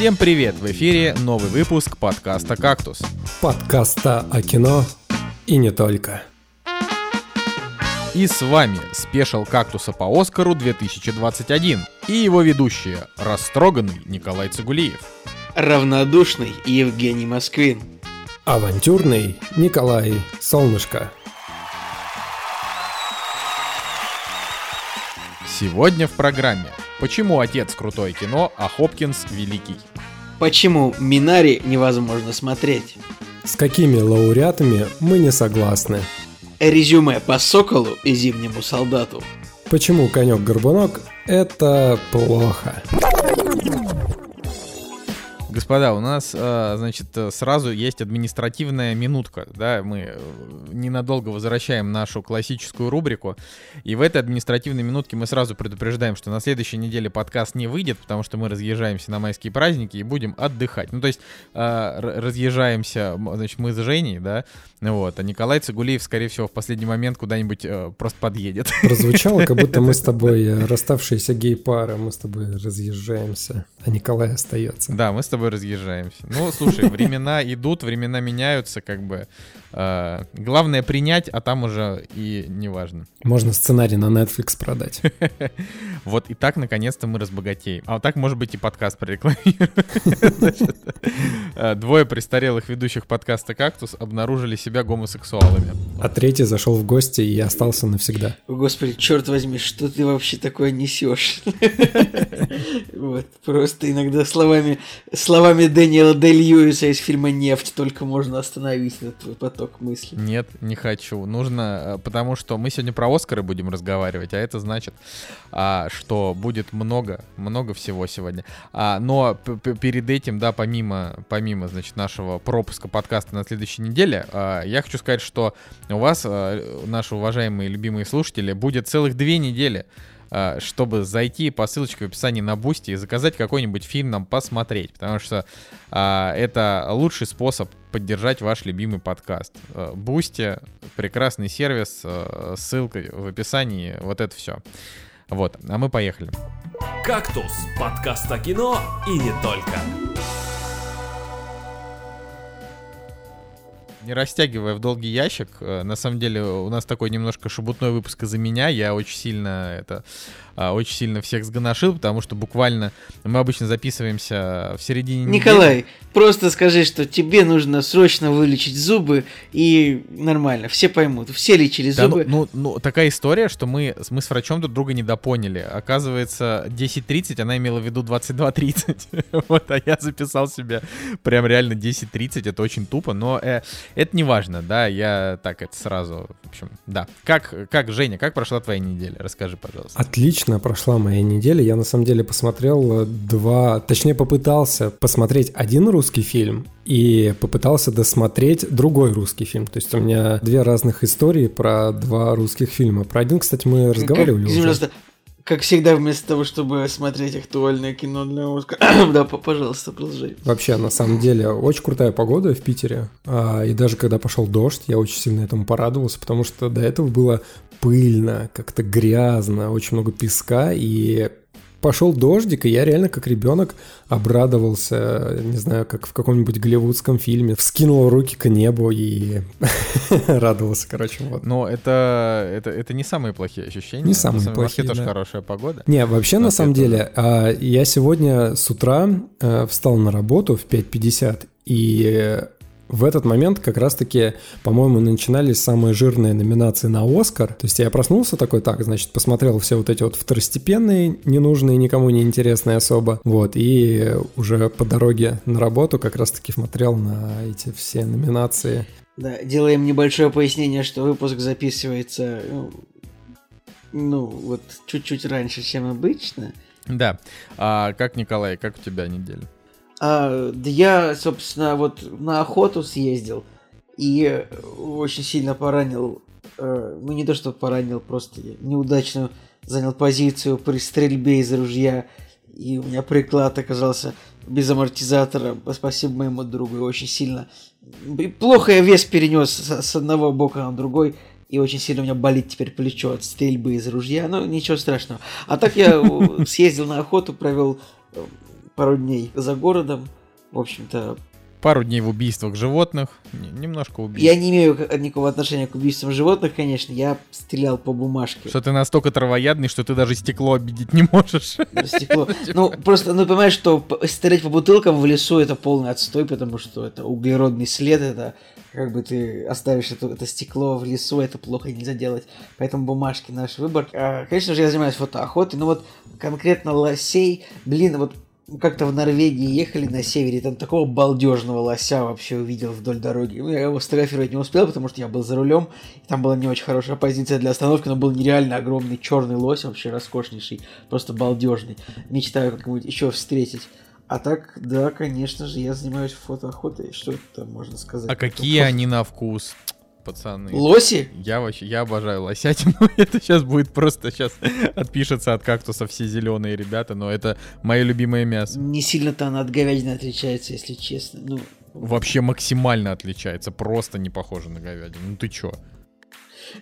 Всем привет! В эфире новый выпуск подкаста «Кактус». Подкаста о кино и не только. И с вами спешл «Кактуса» по Оскару 2021 и его ведущие растроганный Николай Цигулиев, равнодушный Евгений Москвин, авантюрный Николай Солнышко. Сегодня в программе Почему отец крутое кино, а Хопкинс великий? Почему Минари невозможно смотреть? С какими лауреатами мы не согласны? Резюме по Соколу и Зимнему солдату. Почему конек-горбунок – это плохо? Господа, у нас, э, значит, сразу есть административная минутка, да, мы э, ненадолго возвращаем нашу классическую рубрику, и в этой административной минутке мы сразу предупреждаем, что на следующей неделе подкаст не выйдет, потому что мы разъезжаемся на майские праздники и будем отдыхать. Ну, то есть э, разъезжаемся, значит, мы с Женей, да, вот, а Николай Цигулиев, скорее всего, в последний момент куда-нибудь просто подъедет. Прозвучало, как будто мы с тобой расставшиеся гей-пара, мы с тобой разъезжаемся, а Николай остается. Да, мы с тобой разъезжаемся. Ну, слушай, времена идут, времена меняются, как бы. Э, главное принять, а там уже и не важно. Можно сценарий на Netflix продать. Вот и так, наконец-то, мы разбогатеем. А вот так, может быть, и подкаст прорекламируем. Э, двое престарелых ведущих подкаста «Кактус» обнаружили себя гомосексуалами. А третий зашел в гости и остался навсегда. Господи, черт возьми, что ты вообще такое несешь? Вот, просто иногда словами, словами Дэниела Дэ Льюиса из фильма «Нефть» только можно остановить этот твой поток мыслей. Нет, не хочу. Нужно, э, потому что мы сегодня про Оскары будем разговаривать, а это значит, а, что будет много, много всего сегодня. А, но перед этим, да, помимо, помимо, значит, нашего пропуска подкаста на следующей неделе, а, я хочу сказать, что у вас, наши уважаемые любимые слушатели, будет целых две недели чтобы зайти по ссылочке в описании на Boosty и заказать какой-нибудь фильм нам посмотреть, потому что а, это лучший способ поддержать ваш любимый подкаст. Boosty — прекрасный сервис, ссылка в описании, вот это все. Вот, а мы поехали. «Кактус» — подкаст о кино и не только. Не растягивая в долгий ящик, э, на самом деле у нас такой немножко шебутной выпуск из-за меня, я очень сильно это а, очень сильно всех сгоношил, потому что буквально мы обычно записываемся в середине Николай, недели. просто скажи, что тебе нужно срочно вылечить зубы, и нормально, все поймут. Все лечили да, зубы. Ну, ну, ну, такая история, что мы, мы с врачом друг друга недопоняли. Оказывается, 10.30, она имела в виду 22.30. вот, а я записал себе прям реально 10.30, это очень тупо, но э, это не важно, да, я так это сразу, в общем, да. Как, как, Женя, как прошла твоя неделя? Расскажи, пожалуйста. Отлично отлично прошла моя неделя. Я на самом деле посмотрел два, точнее попытался посмотреть один русский фильм и попытался досмотреть другой русский фильм. То есть у меня две разных истории про два русских фильма. Про один, кстати, мы разговаривали как, уже. Как всегда, вместо того, чтобы смотреть актуальное кино для Оскара. да, пожалуйста, продолжай. Вообще, на самом деле, очень крутая погода в Питере. А, и даже когда пошел дождь, я очень сильно этому порадовался, потому что до этого было пыльно, как-то грязно, очень много песка, и пошел дождик, и я реально как ребенок обрадовался, не знаю, как в каком-нибудь голливудском фильме, вскинул руки к небу и радовался, короче, вот. Но это, это, это не самые плохие ощущения. Не самые плохие, Вообще тоже хорошая погода. Не, вообще, на самом деле, а, я сегодня с утра э, встал на работу в 5.50, и в этот момент как раз-таки, по-моему, начинались самые жирные номинации на Оскар. То есть я проснулся такой, так, значит, посмотрел все вот эти вот второстепенные, ненужные, никому не интересные особо. Вот, и уже по дороге на работу как раз-таки смотрел на эти все номинации. Да, делаем небольшое пояснение, что выпуск записывается, ну, ну вот чуть-чуть раньше, чем обычно. Да. А как, Николай, как у тебя неделя? А, да я, собственно, вот на охоту съездил и очень сильно поранил, э, ну не то что поранил, просто неудачно занял позицию при стрельбе из ружья, и у меня приклад оказался без амортизатора, спасибо моему другу, очень сильно. Плохо я вес перенес с одного бока на другой, и очень сильно у меня болит теперь плечо от стрельбы из ружья, но ничего страшного. А так я съездил на охоту, провел пару дней за городом. В общем-то, Пару дней в убийствах животных, не- немножко убийств. я не имею никакого отношения к убийствам животных, конечно. Я стрелял по бумажке. Что ты настолько травоядный, что ты даже стекло обидеть не можешь. стекло. Ну, просто, ну, понимаешь, что стрелять по бутылкам в лесу это полный отстой, потому что это углеродный след, это как бы ты оставишь это, это стекло в лесу, это плохо нельзя делать. Поэтому бумажки наш выбор. А, конечно же, я занимаюсь фотоохотой, но вот конкретно лосей, блин, вот как-то в Норвегии ехали на севере, там такого балдежного лося вообще увидел вдоль дороги. Ну, я его сфотографировать не успел, потому что я был за рулем, и там была не очень хорошая позиция для остановки, но был нереально огромный черный лось, вообще роскошнейший, просто балдежный. Мечтаю как-нибудь еще встретить. А так, да, конечно же, я занимаюсь фотоохотой. Что там можно сказать? А какие они на вкус, пацаны? Лоси? Я вообще, я обожаю лосятину. Это сейчас будет просто сейчас отпишется от кактуса все зеленые ребята, но это мое любимое мясо. Не сильно-то она от говядины отличается, если честно. Ну, Вообще максимально отличается, просто не похоже на говядину. Ну ты чё?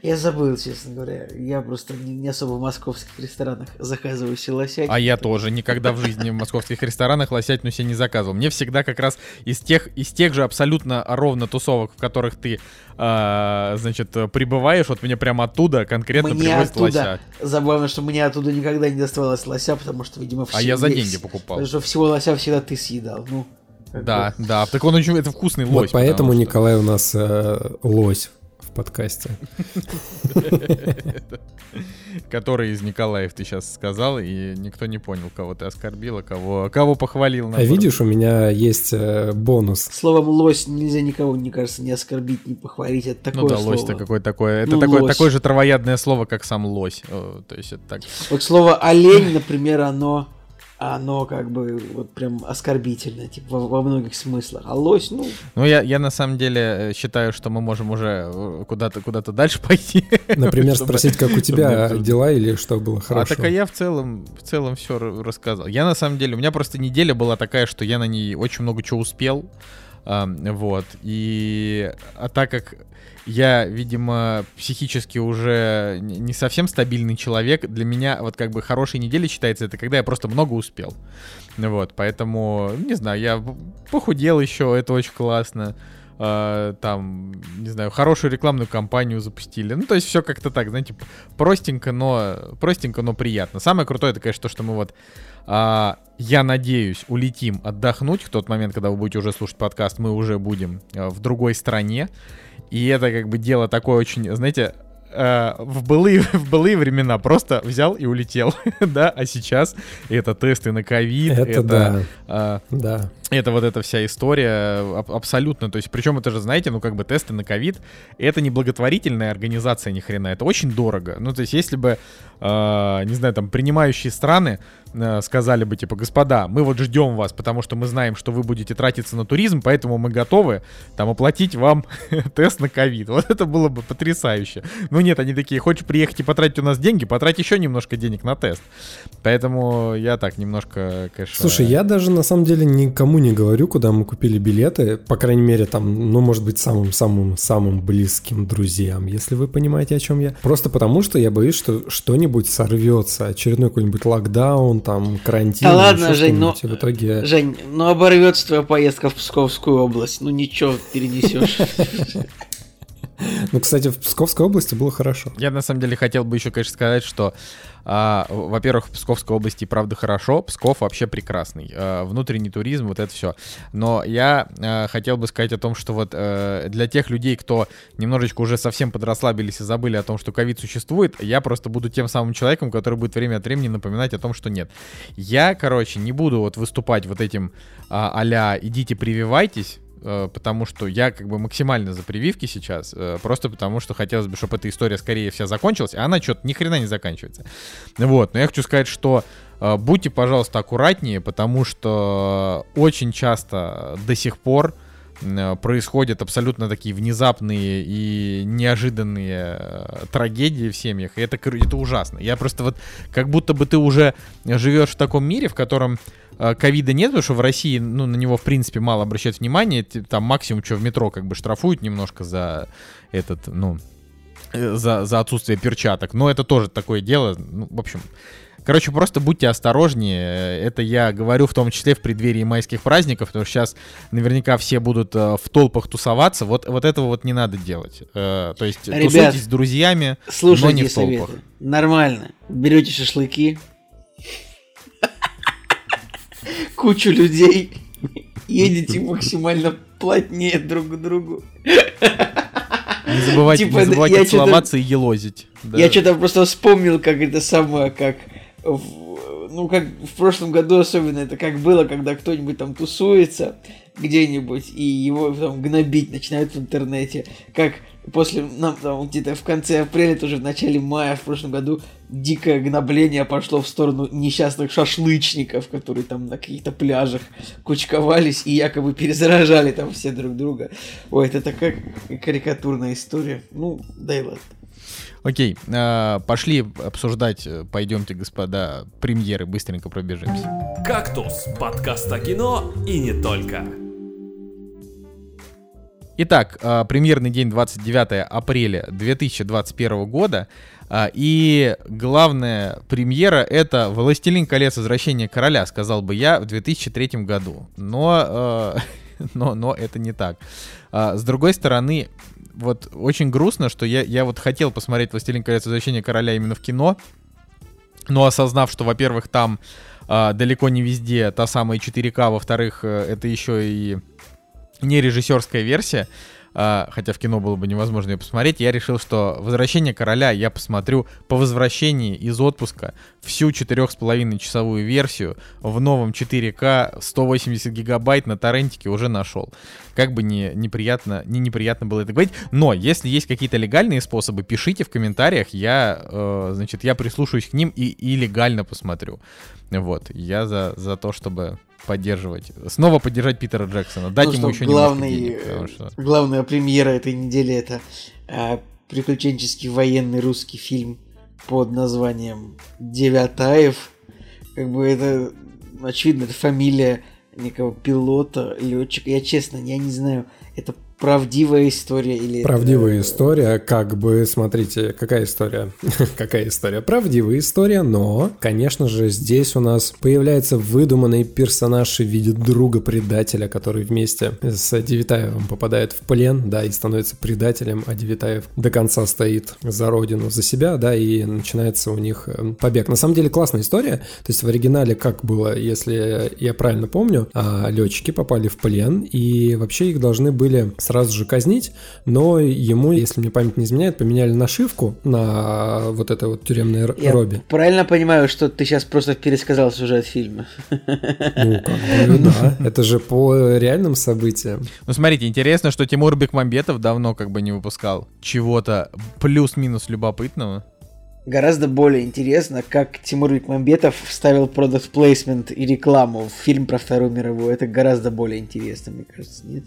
Я забыл, честно говоря. Я просто не, не особо в московских ресторанах заказываю все лосятину. А я тоже никогда в жизни в московских ресторанах лосятину себе не заказывал. Мне всегда как раз из тех, из тех же абсолютно ровно тусовок, в которых ты, а, значит, прибываешь, вот мне прямо оттуда конкретно Мне привозят оттуда, лося. забавно, что мне оттуда никогда не доставалось лося, потому что, видимо, все А я за деньги покупал. Потому что всего лося всегда ты съедал. Ну, как Да, бы. да. Так он очень, это вкусный лось. Вот поэтому что- Николай у нас э, лось подкасте. Который из Николаев ты сейчас сказал, и никто не понял, кого ты оскорбил, а кого, кого похвалил. А видишь, у меня есть э, бонус. Словом лось нельзя никого, мне кажется, не оскорбить, не похвалить. Это такое Ну да, слово. лось-то какое такое. Это Ну, такое, лось. такое же травоядное слово, как сам лось. Э, То есть это так. Вот слово олень, например, оно оно как бы вот прям оскорбительное, типа во, во многих смыслах. А лось, ну, Ну, я, я на самом деле э, считаю, что мы можем уже э, куда-то куда дальше пойти. Например, Чтобы- спросить, как у тебя дела или что было А хорошо. так а я в целом, в целом все рассказал. Я на самом деле, у меня просто неделя была такая, что я на ней очень много чего успел. Вот. И а так как я, видимо, психически уже не совсем стабильный человек, для меня вот как бы хорошей недели считается это, когда я просто много успел. Вот, поэтому, не знаю, я похудел еще, это очень классно. А, там, не знаю, хорошую рекламную кампанию запустили. Ну, то есть все как-то так, знаете, простенько, но простенько, но приятно. Самое крутое, это, конечно, то, что мы вот, а, я надеюсь, улетим отдохнуть в тот момент, когда вы будете уже слушать подкаст, мы уже будем а, в другой стране. И это как бы дело такое очень, знаете, э, в былые, в былые времена просто взял и улетел, да, а сейчас это тесты на ковид, Это это, да. а, Да. Это вот эта вся история аб- абсолютно, то есть, причем это же, знаете, ну как бы тесты на ковид, это не благотворительная организация ни хрена, это очень дорого. Ну то есть, если бы, э, не знаю, там принимающие страны э, сказали бы типа, господа, мы вот ждем вас, потому что мы знаем, что вы будете тратиться на туризм, поэтому мы готовы там оплатить вам тест на ковид. Вот это было бы потрясающе. Ну нет, они такие, хочешь приехать и потратить у нас деньги, потрать еще немножко денег на тест. Поэтому я так немножко, конечно... Слушай, я даже на самом деле никому не говорю, куда мы купили билеты. По крайней мере, там, ну, может быть, самым-самым-самым близким друзьям, если вы понимаете, о чем я. Просто потому, что я боюсь, что что-нибудь сорвется. Очередной какой-нибудь локдаун, там, карантин. Да ладно, Жень, ну- в итоге... Жень, ну оборвется твоя поездка в Псковскую область. Ну ничего, перенесешь. Ну, кстати, в Псковской области было хорошо. Я на самом деле хотел бы еще, конечно, сказать, что, а, во-первых, в Псковской области правда хорошо, Псков вообще прекрасный, А, внутренний туризм, вот это все. Но я а, хотел бы сказать о том, что вот э, для тех людей, кто немножечко уже совсем подрасслабились и забыли о том, что ковид существует, я просто буду тем самым человеком, который будет время от времени напоминать о том, что нет. Я, короче, не буду вот выступать вот этим а, а-ля «идите прививайтесь», потому что я как бы максимально за прививки сейчас, э, просто потому что хотелось бы, чтобы эта история скорее вся закончилась, а она что-то ни хрена не заканчивается. Вот, но я хочу сказать, что э, будьте, пожалуйста, аккуратнее, потому что очень часто до сих пор э, происходят абсолютно такие внезапные и неожиданные э, трагедии в семьях, и это, это ужасно. Я просто вот, как будто бы ты уже живешь в таком мире, в котором э, ковида нет, потому что в России, ну, на него, в принципе, мало обращают внимание, Т- там максимум, что в метро как бы штрафуют немножко за этот, ну, э, за, за отсутствие перчаток, но это тоже такое дело, ну, в общем, Короче, просто будьте осторожнее. Это я говорю в том числе в преддверии майских праздников, потому что сейчас наверняка все будут э, в толпах тусоваться. Вот, вот этого вот не надо делать. Э, то есть Ребят, тусуйтесь с друзьями, но не в толпах. советы. Нормально. Берете шашлыки. Кучу людей. Едете максимально плотнее друг к другу. Не забывайте, Типа, не забывайте целоваться и елозить. Да. Я что-то просто вспомнил, как это самое, как ну, как в прошлом году особенно это как было, когда кто-нибудь там тусуется где-нибудь, и его там гнобить начинают в интернете. Как после, нам там где-то в конце апреля, тоже в начале мая в прошлом году дикое гнобление пошло в сторону несчастных шашлычников, которые там на каких-то пляжах кучковались и якобы перезаражали там все друг друга. Ой, это такая карикатурная история. Ну, да и ладно. Окей, э, пошли обсуждать, э, пойдемте, господа, премьеры, быстренько пробежимся. «Кактус» — подкаст о кино и не только. Итак, э, премьерный день 29 апреля 2021 года. а, И главная премьера это «Властелин колец. Возвращение короля», сказал бы я, в 2003 году. Но, э, но, но это не так. А, С другой стороны, вот очень грустно, что я, я вот хотел посмотреть «Властелин колец. Возвращение короля» именно в кино, но осознав, что, во-первых, там а, далеко не везде та самая 4К, во-вторых, э, это еще и не режиссерская версия, хотя в кино было бы невозможно ее посмотреть, я решил, что «Возвращение короля» я посмотрю по возвращении из отпуска всю 4,5 часовую версию в новом 4К 180 гигабайт на торрентике уже нашел. Как бы не неприятно, не неприятно было это говорить, но если есть какие-то легальные способы, пишите в комментариях, я, э, значит, я прислушаюсь к ним и, и легально посмотрю. Вот, я за, за то, чтобы поддерживать, снова поддержать Питера Джексона, дать Ну ему еще главный, денег, потому что... Главная премьера этой недели это э, приключенческий военный русский фильм под названием Девятаев. Как бы это, очевидно, это фамилия некого пилота, летчика. Я честно, я не знаю, это правдивая история или... это- Правдивая история, как бы, смотрите, какая история? какая история? Правдивая история, но, конечно же, здесь у нас появляется выдуманный персонаж в виде друга-предателя, который вместе с Девитаевым попадает в плен, да, и становится предателем, а Девитаев до конца стоит за родину, за себя, да, и начинается у них э, побег. На самом деле классная история, то есть в оригинале как было, если я правильно помню, а, летчики попали в плен, и вообще их должны были сразу же казнить, но ему, если мне память не изменяет, поменяли нашивку на вот это вот тюремное Я робби. правильно понимаю, что ты сейчас просто пересказал сюжет фильма? Ну, как бы, да, это же по реальным событиям. Ну, смотрите, интересно, что Тимур Бекмамбетов давно как бы не выпускал чего-то плюс-минус любопытного. Гораздо более интересно, как Тимур Бекмамбетов вставил продукт плейсмент и рекламу в фильм про Вторую мировую. Это гораздо более интересно, мне кажется, нет?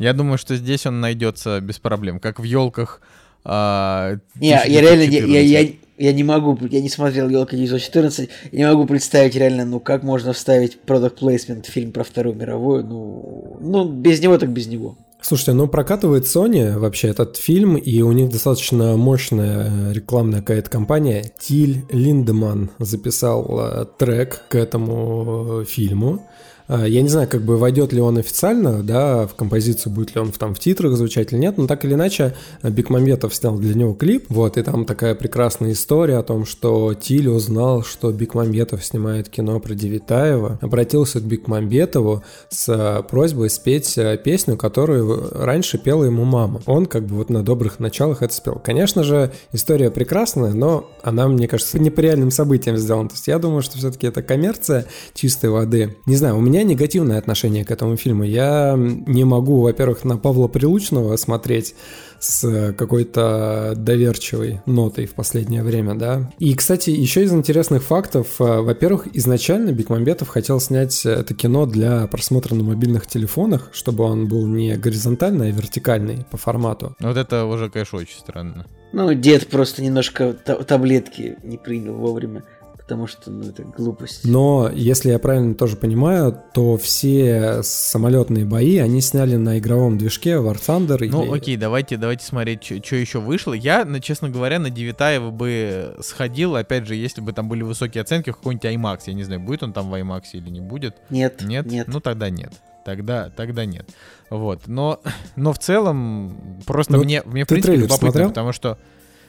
Я думаю, что здесь он найдется без проблем, как в елках. а, Не, я реально, я, я, 1914. я, я не могу, я не смотрел Елка 914, я не могу представить реально, ну как можно вставить продукт плейсмент в фильм про Вторую мировую, ну, ну без него так без него. Слушайте, ну прокатывает Sony вообще этот фильм, и у них достаточно мощная э, рекламная какая-то компания. Тиль Линдеман записал э, трек к этому э, фильму. А, Я не знаю, как бы войдет ли он официально, да, в композицию, будет ли он там в титрах звучать или нет, но так или иначе Бекмамбетов снял для него клип, вот, и там такая прекрасная история о том, что Тиль узнал, что Бекмамбетов снимает кино про Девитаева, обратился к Бекмамбетову с э, просьбой спеть э, песню, которую раньше пела ему мама. Он как бы вот на добрых началах это спел. Конечно же, история прекрасная, но она, мне кажется, не по реальным событиям сделана. То есть я думаю, что все-таки это коммерция чистой воды. Не знаю, у меня негативное отношение к этому фильму. Я не могу, во-первых, на Павла Прилучного смотреть с какой-то доверчивой нотой в последнее время, да. И, кстати, еще из интересных фактов, э, во-первых, изначально Бекмамбетов хотел снять это кино для просмотра на мобильных телефонах, чтобы он был не горизонтальный, а вертикальный по формату. Вот это уже, конечно, очень странно. Ну, дед просто немножко та- таблетки не принял вовремя, потому что ну, это глупость. Но, если я правильно тоже понимаю, то все самолетные бои они сняли на игровом движке War Thunder. Ну, или- окей, давайте, давайте смотреть, что еще вышло. Я, честно говоря, на Девятаева бы сходил, опять же, если бы там были высокие оценки в какой-нибудь IMAX. Я не знаю, будет он там в IMAX или не будет. Нет, Нет? нет. Ну тогда нет. Тогда, тогда нет. Вот. Но, но в целом, просто Ну, мне, мне в принципе, трейлер любопытно, смотрел? потому что.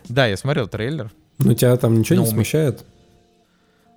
Да, я смотрел трейлер. Ну, тебя там ничего Ну, не смущает?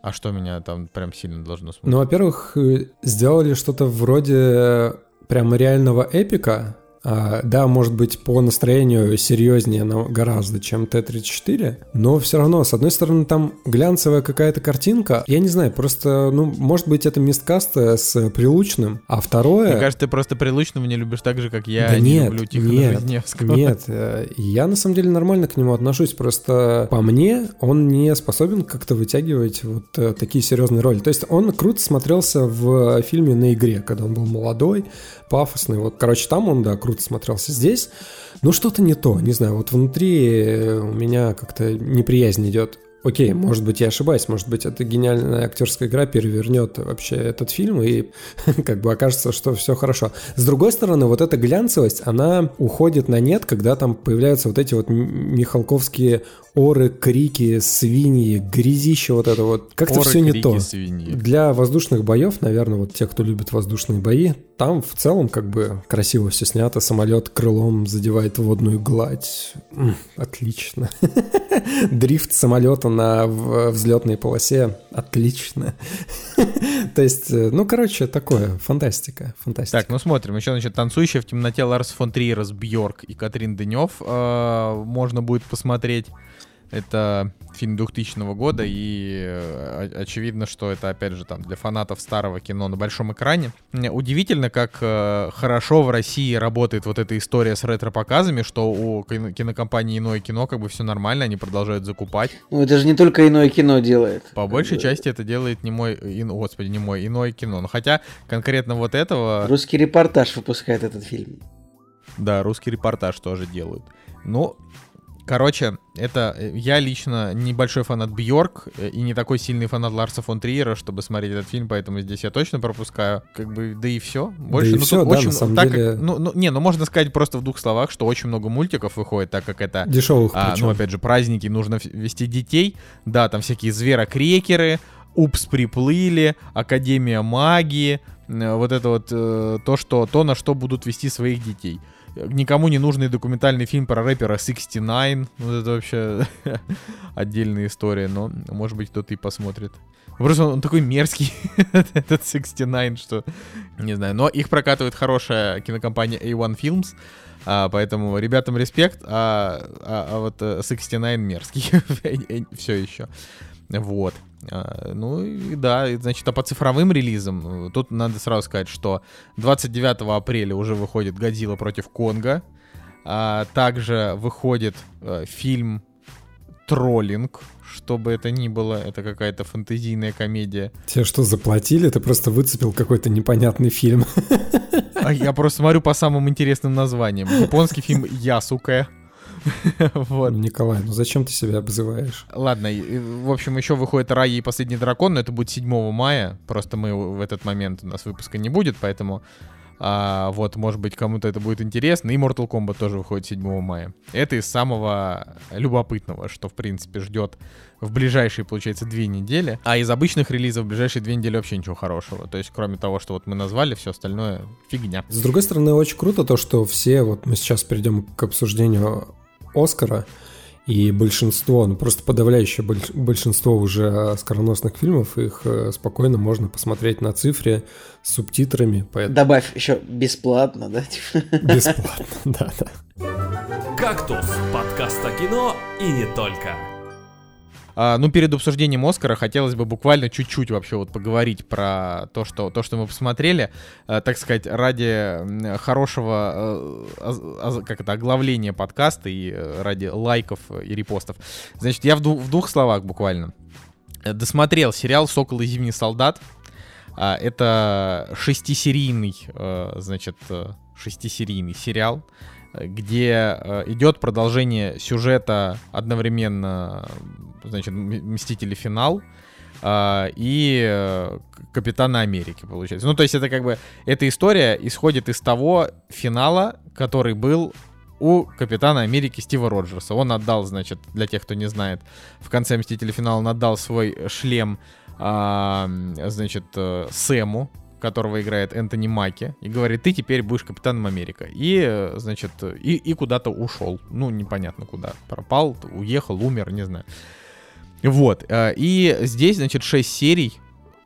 А что меня там прям сильно должно Ну, смутить? во-первых, э, сделали что-то вроде прямо реального эпика. А, да, может быть, по настроению серьезнее но гораздо, чем Т-34, но все равно, с одной стороны, там глянцевая какая-то картинка. Я не знаю, просто, ну, может быть, это мисткаст с Прилучным, а второе... Мне кажется, ты просто прилучного не любишь так же, как я Да не нет, люблю Тихона нет, Жизневского. Нет, э, я на самом деле нормально к нему отношусь, просто по мне он не способен как-то вытягивать вот э, такие серьезные роли. То есть он круто смотрелся в фильме «На игре», когда он был молодой, пафосный. Вот, короче, там он, да, круто смотрелся. Здесь, ну, что-то не то, не знаю, вот внутри э, у меня как-то неприязнь идет. Окей, может быть, я ошибаюсь, может быть, эта гениальная актерская игра перевернет вообще этот фильм, и как бы окажется, что все хорошо. С другой стороны, вот эта глянцевость, она уходит на нет, когда там появляются вот эти вот михалковские оры, крики, свиньи, грязище вот это вот. Как-то все не крики, то. свиньи. Для воздушных боев, наверное, вот те, кто любит воздушные бои, там в целом как бы красиво все снято. Самолет крылом задевает водную гладь. М, Отлично. Дрифт самолета на взлетной полосе. Отлично. То есть, э, ну, короче, такое. Фантастика. Фантастика. Так, ну смотрим. Еще, значит, танцующая в темноте Ларс фон Триерс, Бьорк и Катрин Денев. э, можно будет посмотреть. Это фильм 2000 года, и э, очевидно, что это, опять же, там для фанатов старого кино на большом экране. Удивительно, как э, хорошо в России работает вот эта история с ретро-показами, что у кино- кинокомпании «Иное кино» как бы все нормально, они продолжают закупать. Ну, это же не только иное кино делает. По большей части это делает не мой, ин- господи, не мой, иное кино. Но хотя конкретно вот этого... Русский репортаж выпускает этот фильм. Да, русский репортаж тоже делают. Ну, короче, это э, я лично небольшой фанат Бьорк э, и не такой сильный фанат Ларса фон Триера, чтобы смотреть этот фильм, поэтому здесь я точно пропускаю. Как бы, да и все. Больше, и ну, всё, тут да, очень, на самом так деле- как, ну, ну, не, ну можно сказать просто в двух словах, что очень много мультиков выходит, так как это Дешевых а, причем. ну, опять же, праздники, нужно вести детей. Да, там всякие зверокрекеры, упс, приплыли, Академия магии. э, Вот это вот э, то, что, то, на что будут вести своих детей. Э, Никому не нужный документальный фильм про рэпера 69. Вот это вообще отдельная история, но, может быть, кто-то и посмотрит. Просто он такой мерзкий, этот 69, что... Не знаю, но их прокатывает хорошая кинокомпания A1 Films, а, поэтому ребятам респект, а, а- а вот э, 69 мерзкий все еще. Вот. А, Ну и да, значит, а по цифровым релизам, э, тут надо сразу сказать, что 29 апреля уже выходит «Годзилла против Конга», а также выходит э, фильм «Троллинг», что бы это ни было, это какая-то фантазийная комедия. Тебе что, заплатили? Ты просто выцепил какой-то непонятный фильм. А я просто смотрю по самым интересным названиям. Японский фильм «Ясука». Вот. Николай, ну зачем ты себя обзываешь? Ладно, в общем, еще выходит Рай и последний дракон, но это будет 7 мая. Просто мы в этот момент у нас выпуска не будет, поэтому а, вот, может быть, кому-то это будет интересно. И Mortal Kombat тоже выходит 7 мая. Это из самого любопытного, что, в принципе, ждет в ближайшие, получается, две недели. А из обычных релизов в ближайшие две недели вообще ничего хорошего. То есть, кроме того, что вот мы назвали, все остальное фигня. С другой стороны, очень круто то, что все, вот мы сейчас перейдем к обсуждению Оскара, и большинство, ну просто подавляющее больш- большинство уже оскароносных фильмов, их э, спокойно можно посмотреть на цифре с субтитрами, поэтому Добавь еще бесплатно, да? типа. бесплатно, да-да. «Кактус» — подкаст о кино и не только. А, ну, перед обсуждением Оскара хотелось бы буквально чуть-чуть вообще вот поговорить про то, что, то, что мы посмотрели, А, так сказать, ради хорошего, оз- оз- как это, оглавления подкаста и э, ради лайков и репостов. Значит, я в, дву- в двух словах буквально э, досмотрел сериал «Сокол и зимний солдат». А, Это шестисерийный, значит, шестисерийный сериал, где э, идет продолжение сюжета одновременно, э, значит, Мстители финал, а, и э, Капитана Америки, получается. Ну, то есть это как бы, эта история исходит из того финала, который был у Капитана Америки Стива Роджерса. Он отдал, значит, для тех, кто не знает, в конце Мстителя финала он отдал свой шлем, а, значит, э, Сэму, которого играет Энтони Маки, и говорит, ты теперь будешь Капитаном Америка. И, э, значит, и, и куда-то ушел. Ну, непонятно куда. Пропал, уехал, умер, не знаю. Вот. э, И здесь, значит, 6 серий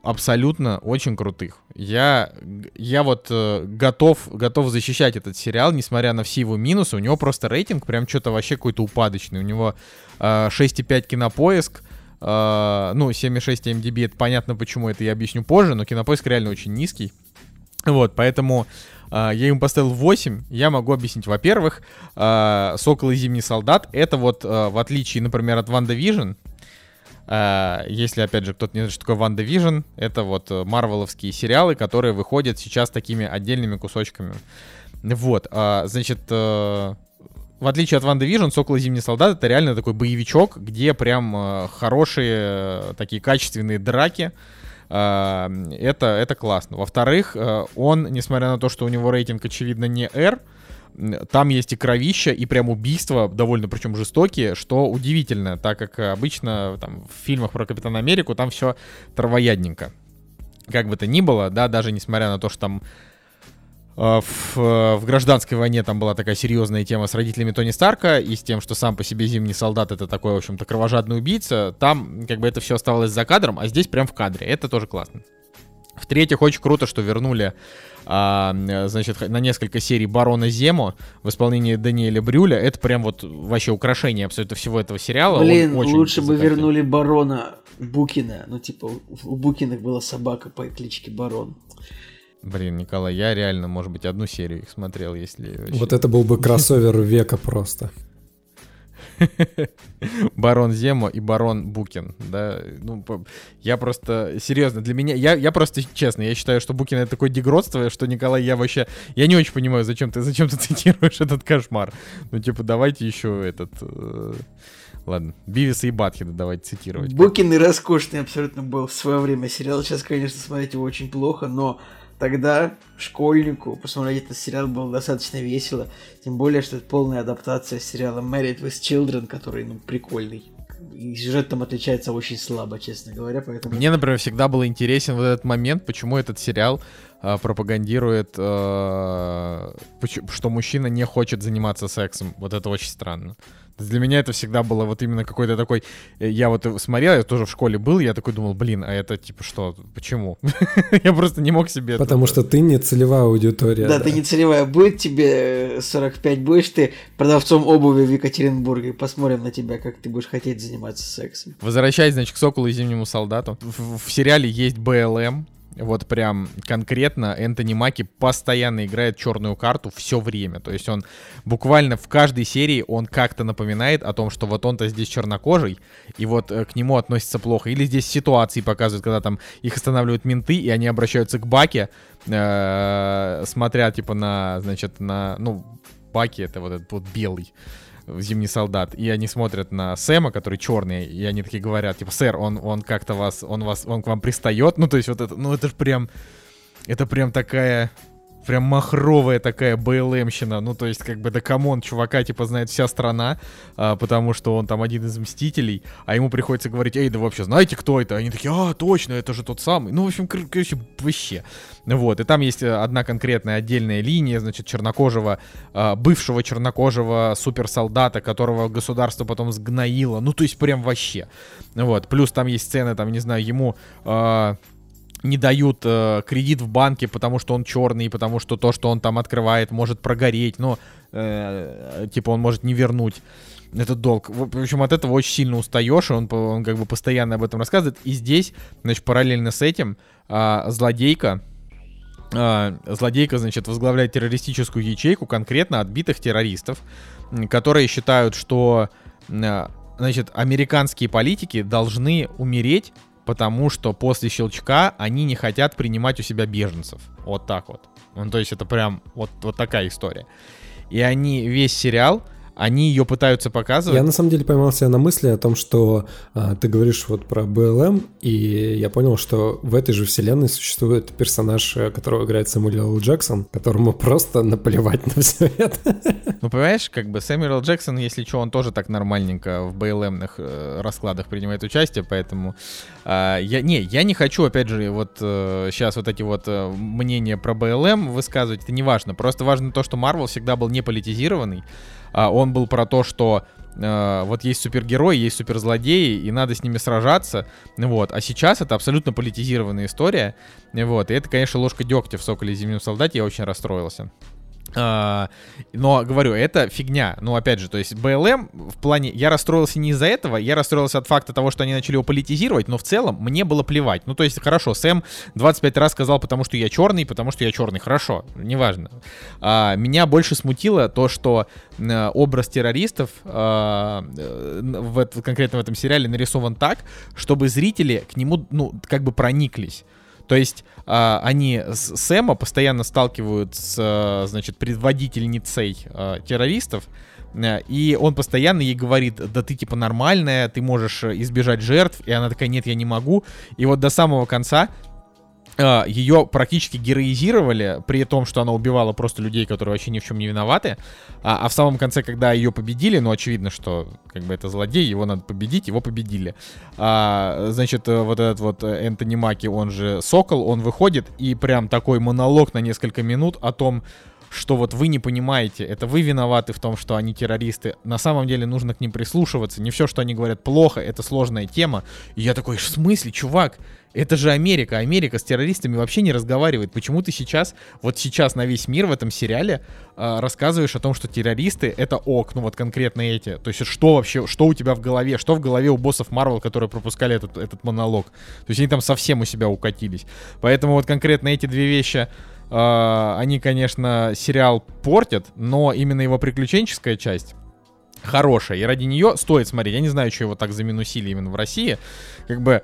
абсолютно очень крутых. Я, я вот э, готов, готов защищать этот сериал, несмотря на все его минусы. У него просто рейтинг прям что-то вообще какой-то упадочный. У него э, 6,5 кинопоиск, э, ну, 7,6 MDB, это понятно, почему это я объясню позже, но кинопоиск реально очень низкий. Вот, поэтому э, я ему поставил 8. Я могу объяснить. Во-первых, э, «Сокол и Зимний солдат» — это вот, э, в отличие, например, от «WandaVision», э, если, опять же, кто-то не знает, что такое WandaVision, это вот э, марвеловские сериалы, которые выходят сейчас такими отдельными кусочками. Вот, э, значит, э, в отличие от WandaVision, Сокол и Зимний солдат это реально такой боевичок, где прям э, хорошие, э, такие качественные драки. Э, это, это классно. Во-вторых, он, несмотря на то, что у него рейтинг, очевидно, не R, там есть и кровища, и прям убийства, довольно причем жестокие, что удивительно, так как обычно там, в фильмах про Капитана Америку там все травоядненько. Как бы то ни было, да, даже несмотря на то, что там в, э, в гражданской войне там была такая серьезная тема с родителями Тони Старка и с тем, что сам по себе зимний солдат это такой, в общем-то, кровожадный убийца, там как бы это все оставалось за кадром, а здесь прям в кадре. Это тоже классно. В-третьих, очень круто, что вернули а, значит, на несколько серий Барона Зему в исполнении Даниэля Брюля. Это прям вот вообще украшение абсолютно всего этого сериала. Блин, Он очень лучше бы вернули барона Букина. Ну, типа, у Букиных была собака по кличке Барон. Блин, Николай, я реально, может быть, одну серию их смотрел, если... вообще- Вот это был бы кроссовер века просто. Барон Земо и Барон Букин, да, ну, я просто, серьезно, для меня, я, я просто, честно, я считаю, что Букин это такое дегродство, что, Николай, я вообще, я не очень понимаю, зачем ты, зачем ты цитируешь этот кошмар, ну, типа, давайте еще этот, э, ладно, Бивиса и Батхеда давайте цитировать. Букин и роскошный абсолютно был в свое время сериал. Сейчас, конечно, смотреть его очень плохо, но тогда школьнику посмотреть этот сериал было достаточно весело. Тем более, что это полная адаптация сериала Married with Children, который, ну, прикольный. И сюжет там отличается очень слабо, честно говоря, поэтому... Мне, например, всегда был интересен вот этот момент, почему этот сериал а, пропагандирует, поч- что мужчина не хочет заниматься сексом. Вот это очень странно. Для меня это всегда было вот именно какой-то такой... э, Я вот смотрел, я тоже в школе был, я такой думал, блин, а это типа что? Почему? Я просто не мог себе... это- Потому что ты не целевая аудитория. Да, ты не целевая. Будет тебе э, 45, будешь ты продавцом обуви в Екатеринбурге. Посмотрим на тебя, как ты будешь хотеть заниматься сексом. Возвращаясь, значит, к Соколу и Зимнему солдату. В сериале есть БЛМ. Вот прям конкретно Энтони Маки постоянно играет черную карту все время. То есть он буквально в каждой серии он как-то напоминает о том, что вот он-то здесь чернокожий, и вот э, к нему относятся плохо. Или здесь ситуации показывают, когда там их останавливают менты, и они обращаются к Баке, э, смотря типа на, значит, на, ну, Баки это вот этот вот белый зимний солдат, и они смотрят на Сэма, который черный, и они такие говорят, типа, сэр, он, он как-то вас, он вас, он к вам пристает, ну, то есть вот это, ну, это же прям, это прям такая, прям махровая такая BLM щина, ну, то есть, как бы, да come on, чувака, типа, знает вся страна, а, потому что он там один из Мстителей, а ему приходится говорить, эй, да вообще знаете, кто это? Они такие, а, точно, это же тот самый. Ну, в общем, кор- короче, вообще. Вот, и там есть э, одна конкретная отдельная линия, значит, чернокожего, а, бывшего чернокожего суперсолдата, которого государство потом сгноило. Ну, то есть, прям вообще. Вот, плюс там есть сцены, там, не знаю, ему... а, не дают э, кредит в банке, потому что он черный, потому что то, что он там открывает, может прогореть, но э, типа он может не вернуть этот долг. В общем, от этого очень сильно устаешь, и он, он как бы постоянно об этом рассказывает. И здесь, значит, параллельно с этим а, злодейка, а, злодейка, значит, возглавляет террористическую ячейку конкретно отбитых террористов, которые считают, что, а, значит, американские политики должны умереть, потому что после щелчка они не хотят принимать у себя беженцев. Вот так вот. Ну, то есть это прям вот, вот такая история. И они весь сериал они ее пытаются показывать. Я на самом деле поймал себя на мысли о том, что а, ты говоришь вот про БЛМ, и я понял, что в этой же вселенной существует персонаж, э, которого играет Сэмюэл Л. Джексон, которому просто наплевать на все это. Ну, понимаешь, как бы Сэмюэл Джексон, если что, он тоже так нормальненько в БЛМных э, раскладах принимает участие, поэтому э, я, не, я не хочу, опять же, вот э, сейчас вот эти вот э, мнения про БЛМ высказывать, это не важно, просто важно то, что Марвел всегда был не политизированный, он был про то, что э, вот есть супергерои, есть суперзлодеи, и надо с ними сражаться, вот, а сейчас это абсолютно политизированная история, вот, и это, конечно, ложка дегтя в «Соколе и Зимнем солдате», я очень расстроился. А, но говорю, это фигня. Ну, опять же, то есть БЛМ в плане... Я расстроился не из-за этого, я расстроился от факта того, что они начали его политизировать, но в целом мне было плевать. Ну, то есть, хорошо, Сэм 25 раз сказал, потому что я черный, потому что я черный. Хорошо, неважно. А, меня больше смутило то, что а, образ террористов а, в, конкретно в этом сериале нарисован так, чтобы зрители к нему, ну, как бы прониклись. То есть э, они с Сэма постоянно сталкивают с, э, значит, предводительницей э, террористов, э, и он постоянно ей говорит, да ты типа нормальная, ты можешь избежать жертв, и она такая, нет, я не могу. И вот до самого конца а, ее практически героизировали, при том, что она убивала просто людей, которые вообще ни в чем не виноваты. А, а в самом конце, когда ее победили, ну, очевидно, что как бы это злодей, его надо победить, его победили. А, значит, э, вот этот вот Энтони Маки, он же Сокол, он выходит и прям такой монолог на несколько минут о том, что вот вы не понимаете, это вы виноваты в том, что они террористы. На самом деле нужно к ним прислушиваться. Не все, что они говорят, плохо, это сложная тема. И я такой, в смысле, чувак? Это же Америка. Америка с террористами вообще не разговаривает. Почему ты сейчас, вот сейчас на весь мир в этом сериале э, рассказываешь о том, что террористы это ок, ну вот конкретно эти. То есть что вообще, что у тебя в голове, что в голове у боссов Марвел, которые пропускали этот, этот монолог. То есть они там совсем у себя укатились. Поэтому вот конкретно эти две вещи они, конечно, сериал портят, но именно его приключенческая часть хорошая, и ради нее стоит смотреть. Я не знаю, что его так заминусили именно в России. Как бы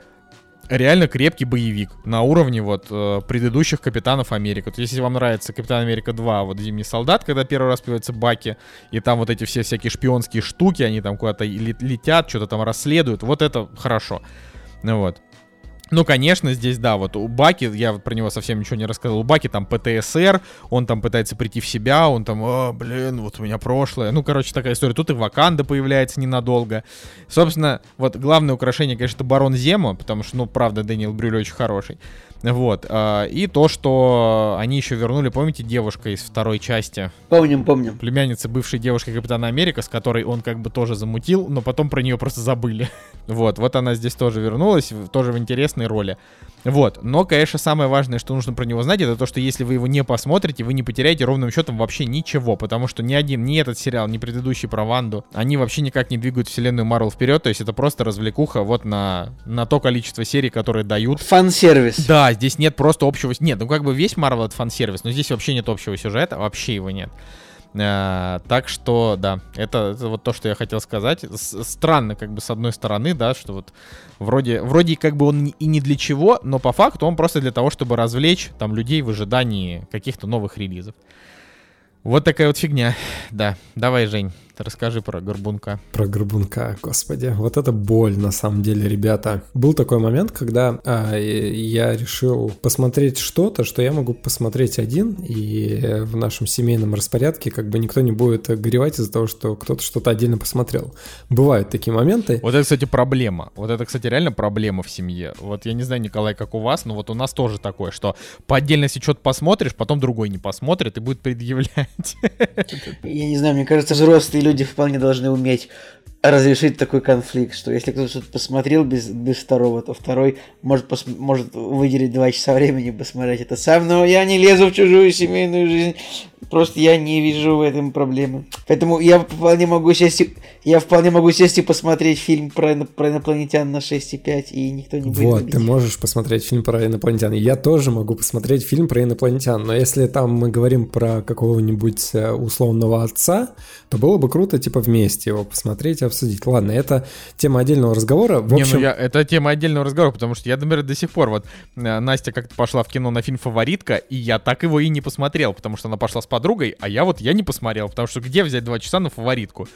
реально крепкий боевик на уровне вот э, предыдущих Капитанов Америка. То есть, если вам нравится Капитан Америка 2, вот Зимний солдат, когда первый раз появляются баки, и там вот эти все всякие шпионские штуки, они там куда-то летят, что-то там расследуют, вот это хорошо. Ну вот. Ну, конечно, здесь, да, вот у Баки, я про него совсем ничего не рассказал, у Баки там ПТСР, он там пытается прийти в себя, он там, о, блин, вот у меня прошлое. Ну, короче, такая история. Тут и Ваканда появляется ненадолго. Собственно, вот главное украшение, конечно, это Барон Зема, потому что, ну, правда, Дэниел Брюль очень хороший. Вот. А, и то, что они еще вернули, помните, девушка из второй части? Помним, помним. Племянница бывшей девушки Капитана Америка, с которой он как бы тоже замутил, но потом про нее просто забыли. вот, вот она здесь тоже вернулась, тоже в интересной роли. Вот. Но, конечно, самое важное, что нужно про него знать, это то, что если вы его не посмотрите, вы не потеряете ровным счетом вообще ничего, потому что ни один, ни этот сериал, ни предыдущий про Ванду, они вообще никак не двигают вселенную Марвел вперед, то есть это просто развлекуха вот на, на то количество серий, которые дают. Фан-сервис. Да, здесь нет просто общего... Нет, ну как бы весь Марвел это фан-сервис, но здесь вообще нет общего сюжета, вообще его нет. А, так что, да, это, это вот то, что я хотел сказать. С странно, как бы, с одной стороны, да, что вот вроде, вроде как бы он и не для чего, но по факту он просто для того, чтобы развлечь там людей в ожидании каких-то новых релизов. Вот такая вот фигня. Да, давай, Жень. Расскажи про Горбунка. Про Горбунка, господи. Вот это боль, на самом деле, ребята. Был такой момент, когда а, я решил посмотреть что-то, что я могу посмотреть один, и в нашем семейном распорядке как бы никто не будет горевать из-за того, что кто-то что-то отдельно посмотрел. Бывают такие моменты. Вот это, кстати, проблема. Вот это, кстати, реально проблема в семье. Вот я не знаю, Николай, как у вас, но вот у нас тоже такое, что по отдельности что-то посмотришь, потом другой не посмотрит и будет предъявлять. Я не знаю, мне кажется, взрослые люди вполне должны уметь разрешить такой конфликт, что если кто-то что-то посмотрел без, без второго, то второй может, пос, может выделить два часа времени посмотреть это сам, но я не лезу в чужую семейную жизнь, просто я не вижу в этом проблемы. Поэтому я вполне могу сесть, я вполне могу сесть и посмотреть фильм про, про инопланетян на 6,5, и никто не будет Вот, любить. ты можешь посмотреть фильм про инопланетян. Я тоже могу посмотреть фильм про инопланетян, но если там мы говорим про какого-нибудь э, условного отца, то было бы круто, типа, вместе его посмотреть, обсудить. Ладно, это тема отдельного разговора. В Не, общем, ну я, это тема отдельного разговора, потому что я, например, до сих пор, вот, э, Настя как-то пошла в кино на фильм «Фаворитка», и я так его и не посмотрел, потому что она пошла с подругой, а я вот, я не посмотрел, потому что где взять два часа на «Фаворитку»?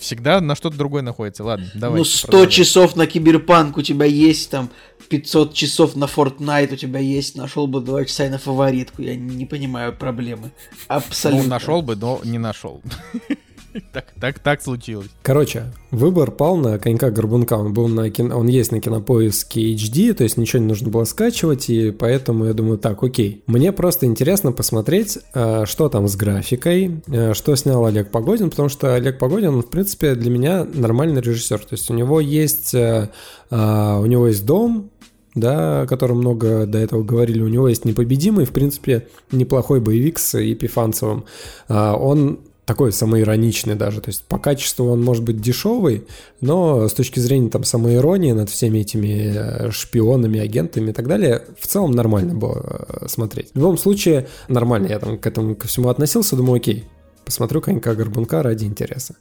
Всегда на что-то другое находится. Ладно, давай. ну, 100 часов на Киберпанк у тебя есть, там, 500 часов на Fortnite у тебя есть, нашел бы 2 часа и на фаворитку. Я не понимаю проблемы. Абсолютно. Ну, нашел бы, но не нашел. Так, так, так случилось. Короче, выбор пал на конька Горбунка. Он был на кино, он есть на кинопоиске HD, то есть ничего не нужно было скачивать, и поэтому я думаю, так, окей. Мне просто интересно посмотреть, э, что там с графикой, э, что снял Олег Погодин, потому что Олег Погодин, он, в принципе, для меня нормальный режиссер. То есть у него есть, э, у него есть дом, да, о котором много до этого говорили. У него есть непобедимый, в принципе, неплохой боевик с Епифанцевым. Он такой самоироничный даже. То есть по качеству он может быть дешевый, но с точки зрения там самоиронии над всеми этими э, шпионами, агентами и так далее, в целом нормально было э, смотреть. В любом случае, нормально я там к этому ко всему относился, думаю, окей, посмотрю конька Горбунка ради интереса.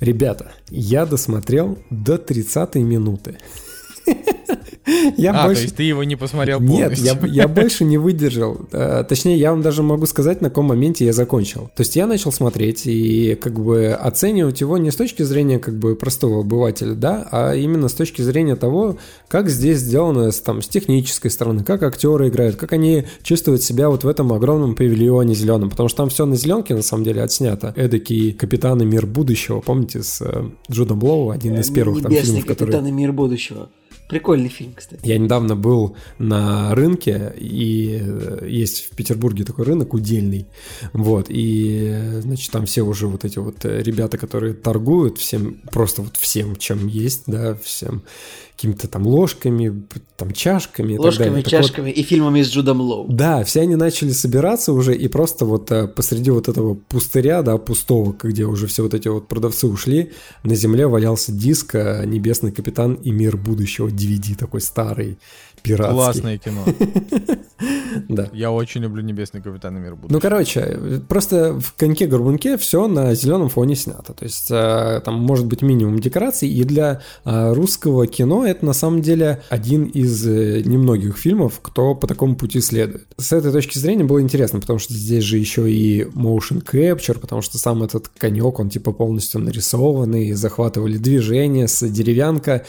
Ребята, я досмотрел до 30 минуты. Я а, больше... то есть ты его не посмотрел полностью? Нет, я, я больше не выдержал. А, точнее, я вам даже могу сказать, на каком моменте я закончил. То есть я начал смотреть и как бы оценивать его не с точки зрения как бы простого обывателя, да, а именно с точки зрения того, как здесь сделано с, там, с технической стороны, как актеры играют, как они чувствуют себя вот в этом огромном павильоне зеленом, потому что там все на зеленке на самом деле отснято. Эдакий капитан и мир будущего, помните, с э, Джудом Лоу, один из первых там фильмов, который... капитан и мир будущего. Прикольный фильм, кстати. Я недавно был на рынке, и э, есть в Петербурге такой рынок удельный. Вот, и, значит, там все уже вот эти вот э, ребята, которые торгуют всем, просто вот всем, чем есть, да, всем какими-то там ложками, там чашками. Ложками, чашками вот, и фильмами с Джудом Лоу. Да, все они начали собираться уже, и просто вот э, посреди вот этого пустыря, да, пустого, где уже все вот эти вот продавцы ушли, на земле валялся диск э, «Небесный капитан и мир будущего» DVD такой старый пиратский. Классное кино. Да. Я очень люблю «Небесный капитан и мир будущего». Ну, короче, просто в коньке-горбунке все на зеленом фоне снято. То есть э, там может быть минимум декораций, и для э, русского кино это на самом деле один из э, немногих фильмов, кто по такому пути следует. С этой точки зрения было интересно, потому что здесь же еще и motion capture, потому что сам этот конек, он типа полностью нарисованный, захватывали движение с деревянка.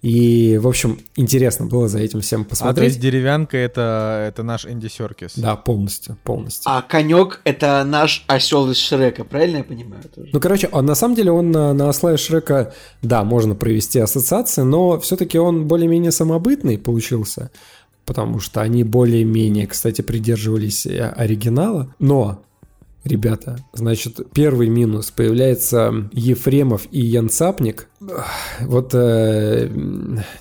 И, в общем, интересно было за этим всем посмотреть. А то есть деревянка это, это наш Энди Серкис. Да, полностью, полностью. А конек это наш осел из Шрека, правильно я понимаю? Тоже? Ну, короче, он на самом деле он на, на осла из Шрека, да, можно провести ассоциации, но все-таки он более-менее самобытный получился потому что они более-менее, кстати, придерживались э, оригинала. Но ребята. Значит, первый минус. Появляется Ефремов и Янцапник. Вот э,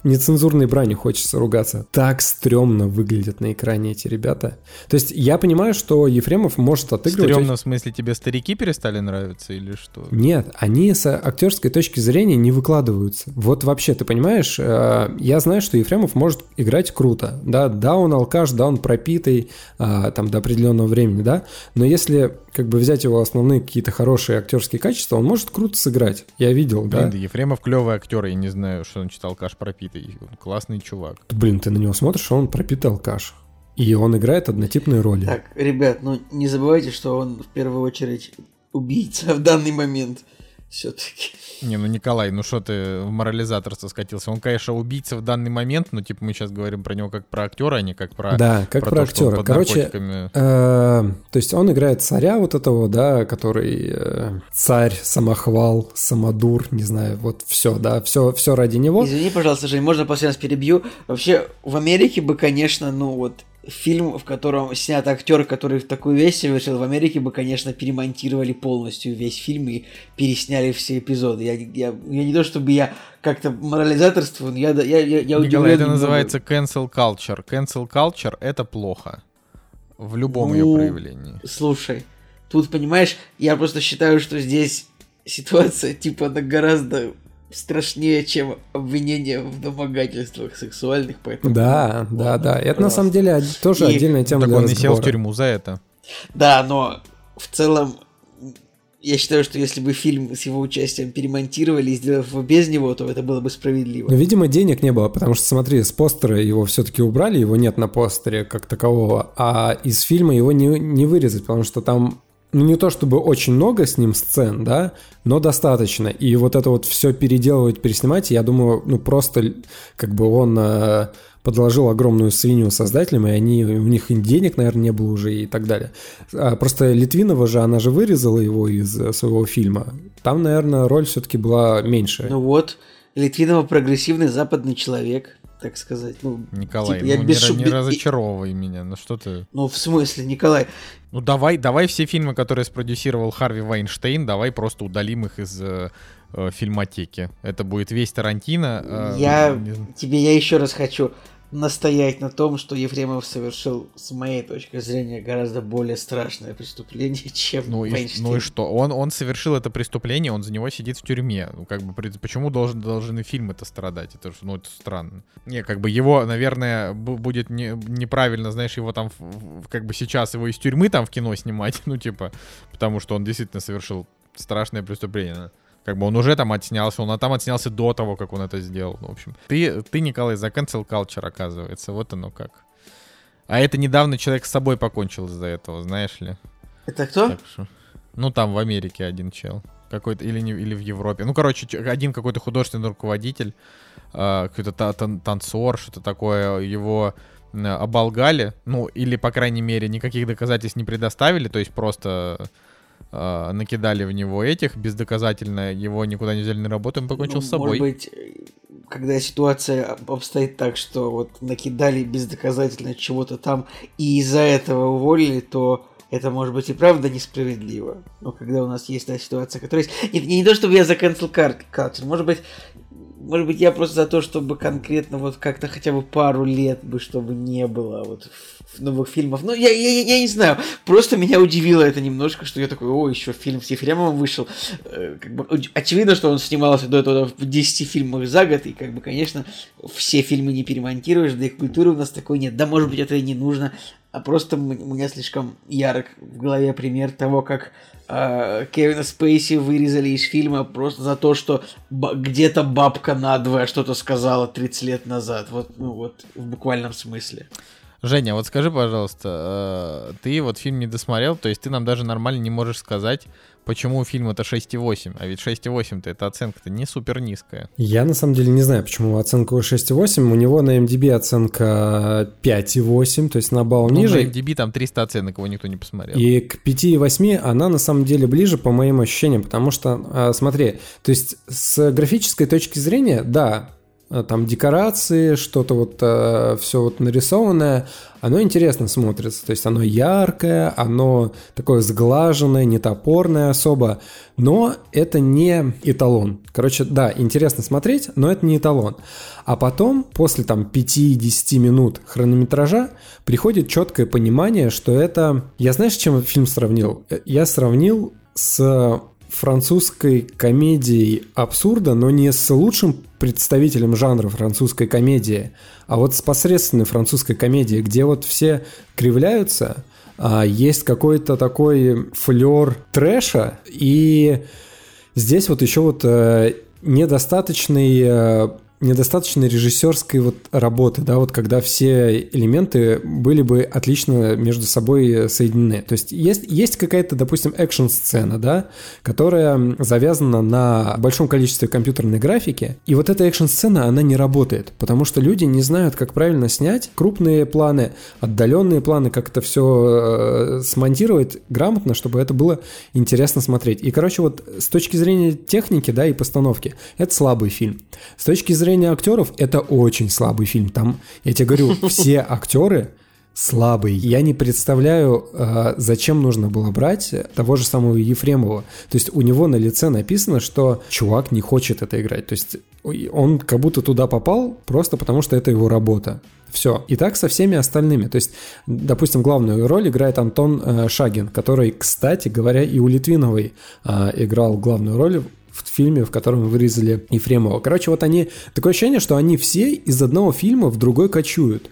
нецензурной брани хочется ругаться. Так стрёмно выглядят на экране эти ребята. То есть я понимаю, что Ефремов может отыгрывать... Стрёмно в смысле тебе старики перестали нравиться или что? Нет, они с актерской точки зрения не выкладываются. Вот вообще, ты понимаешь, э, я знаю, что Ефремов может играть круто. Да, да, он алкаш, да, он пропитый э, там до определенного времени, да. Но если как бы взять его основные какие-то хорошие актерские качества, он может круто сыграть. Я видел, Блин, да. да Ефремов клевый актер, я не знаю, что он читал алкаш пропитый. Он классный чувак. Блин, ты на него смотришь, он пропитый алкаш. И он играет однотипные роли. Так, ребят, ну не забывайте, что он в первую очередь убийца в данный момент все-таки. Не, ну Николай, ну что ты в морализаторство скатился? Он, конечно, убийца в данный момент, но типа мы сейчас говорим про него как про актера, а не как про Да, как про, про то, актера. Короче, э, то есть он играет царя вот этого, да, который э, царь, самохвал, самодур, не знаю, вот все, да, все, все ради него. Извини, пожалуйста, Жень, можно последний раз перебью? Вообще, в Америке бы, конечно, ну вот фильм, в котором снят актер, который в такую вещь совершил, в Америке бы, конечно, перемонтировали полностью весь фильм и пересняли все эпизоды. Я, я, я не то, чтобы я как-то морализаторствую, я, я, я, я удивлен. это называется cancel culture. Cancel culture — это плохо. В любом ну, ее проявлении. Слушай, тут, понимаешь, я просто считаю, что здесь ситуация, типа, она гораздо страшнее, чем обвинение в домогательствах сексуальных, поэтому... Да, ну, да, да. Это на самом деле тоже и... отдельная тема так для он разговора. не сел в тюрьму за это. Да, но в целом я считаю, что если бы фильм с его участием перемонтировали и сделав его без него, то это было бы справедливо. Но, видимо, денег не было, потому что, смотри, с постера его все-таки убрали, его нет на постере как такового, а из фильма его не, не вырезать, потому что там ну не то чтобы очень много с ним сцен, да, но достаточно. И вот это вот все переделывать, переснимать, я думаю, ну просто как бы он э, подложил огромную свинью создателям, и они, у них и денег, наверное, не было уже и так далее. А просто Литвинова же, она же вырезала его из э, своего фильма. Там, наверное, роль все-таки была меньше. Ну вот, Литвинова прогрессивный западный человек так сказать. Ну, Николай, типа, ну, я без не, шуб... не разочаровывай меня, ну что ты... Ну, в смысле, Николай? Ну, давай, давай все фильмы, которые спродюсировал Харви Вайнштейн, давай просто удалим их из э, э, фильмотеки. Это будет весь Тарантино. Э, я... Не... Тебе я еще раз хочу настоять на том, что Ефремов совершил, с моей точки зрения, гораздо более страшное преступление, чем ну и, ну и что? Он, он совершил это преступление, он за него сидит в тюрьме. Ну, как бы, почему должен, должен и фильм это страдать? Это, ну, это странно. Не, как бы его, наверное, будет не, неправильно, знаешь, его там, как бы сейчас его из тюрьмы там в кино снимать, ну, типа, потому что он действительно совершил страшное преступление. Как бы он уже там отснялся, он там отснялся до того, как он это сделал. В общем, ты, ты Николай, за cancel culture, оказывается. Вот оно как. А это недавно человек с собой покончил из-за этого, знаешь ли. Это кто? Так что, ну, там в Америке один чел. Какой-то, или, не, или в Европе. Ну, короче, один какой-то художественный руководитель, э, какой-то та, тан танцор, что-то такое, его оболгали. Ну, или, по крайней мере, никаких доказательств не предоставили, то есть просто э, накидали в него этих бездоказательно, его никуда не взяли на работу, он покончил ну, с собой. Может быть, когда ситуация обстоит так, что вот накидали бездоказательно чего-то там и из-за этого уволили, то это может быть и правда несправедливо. Но когда у нас есть та ситуация, которая есть... Нет, не, не то, чтобы я за cancel culture, может быть, может быть, я просто за то, чтобы конкретно вот как-то хотя бы пару лет бы, чтобы не было вот новых фильмов. Ну, я, я, я не знаю. Просто меня удивило это немножко, что я такой, о, еще фильм с Ефремовым вышел. Э, как бы, очевидно, что он снимался до этого в 10 фильмах за год, и, как бы, конечно, все фильмы не перемонтируешь, да и культуры у нас такой нет. Да, может быть, это и не нужно, а просто у меня слишком ярок в голове пример того, как э, Кевина Спейси вырезали из фильма просто за то, что где-то бабка надвое что-то сказала 30 лет назад. Вот, ну вот, в буквальном смысле. Женя, вот скажи, пожалуйста, э, ты вот фильм не досмотрел, то есть ты нам даже нормально не можешь сказать, почему фильм это 6,8, а ведь 6,8-то это оценка-то не супер низкая. Я на самом деле не знаю, почему оценка 6,8, у него на MDB оценка 5,8, то есть на балл ну, ниже. на MDB там 300 оценок, его никто не посмотрел. И к 5,8 она на самом деле ближе по моим ощущениям, потому что, а, смотри, то есть с графической точки зрения, да, там декорации, что-то вот э, все вот нарисованное, оно интересно смотрится. То есть оно яркое, оно такое сглаженное, не топорное особо, но это не эталон. Короче, да, интересно смотреть, но это не эталон. А потом, после там 5-10 минут хронометража, приходит четкое понимание, что это... Я знаешь, чем фильм сравнил? Э, я сравнил с французской комедией абсурда, но не с лучшим представителем жанра французской комедии, а вот с посредственной французской комедией, где вот все кривляются, а есть какой-то такой флер трэша, и здесь вот еще вот э, недостаточный э, недостаточно режиссерской вот работы, да, вот когда все элементы были бы отлично между собой соединены. То есть есть, есть какая-то, допустим, экшн-сцена, да, которая завязана на большом количестве компьютерной графики, и вот эта экшн-сцена, она не работает, потому что люди не знают, как правильно снять крупные планы, отдаленные планы, как это все э, смонтировать грамотно, чтобы это было интересно смотреть. И, короче, вот с точки зрения техники, да, и постановки, это слабый фильм. С точки зрения зрения актеров, это очень слабый фильм. Там, я тебе говорю, все актеры слабые. Я не представляю, э, зачем нужно было брать того же самого Ефремова. То есть у него на лице написано, что чувак не хочет это играть. То есть он как будто туда попал просто потому, что это его работа. Все. И так со всеми остальными. То есть, допустим, главную роль играет Антон э, Шагин, который, кстати говоря, и у Литвиновой э, играл главную роль в фильме, в котором вырезали Ефремова. Короче, вот они... Такое ощущение, что они все из одного фильма в другой кочуют.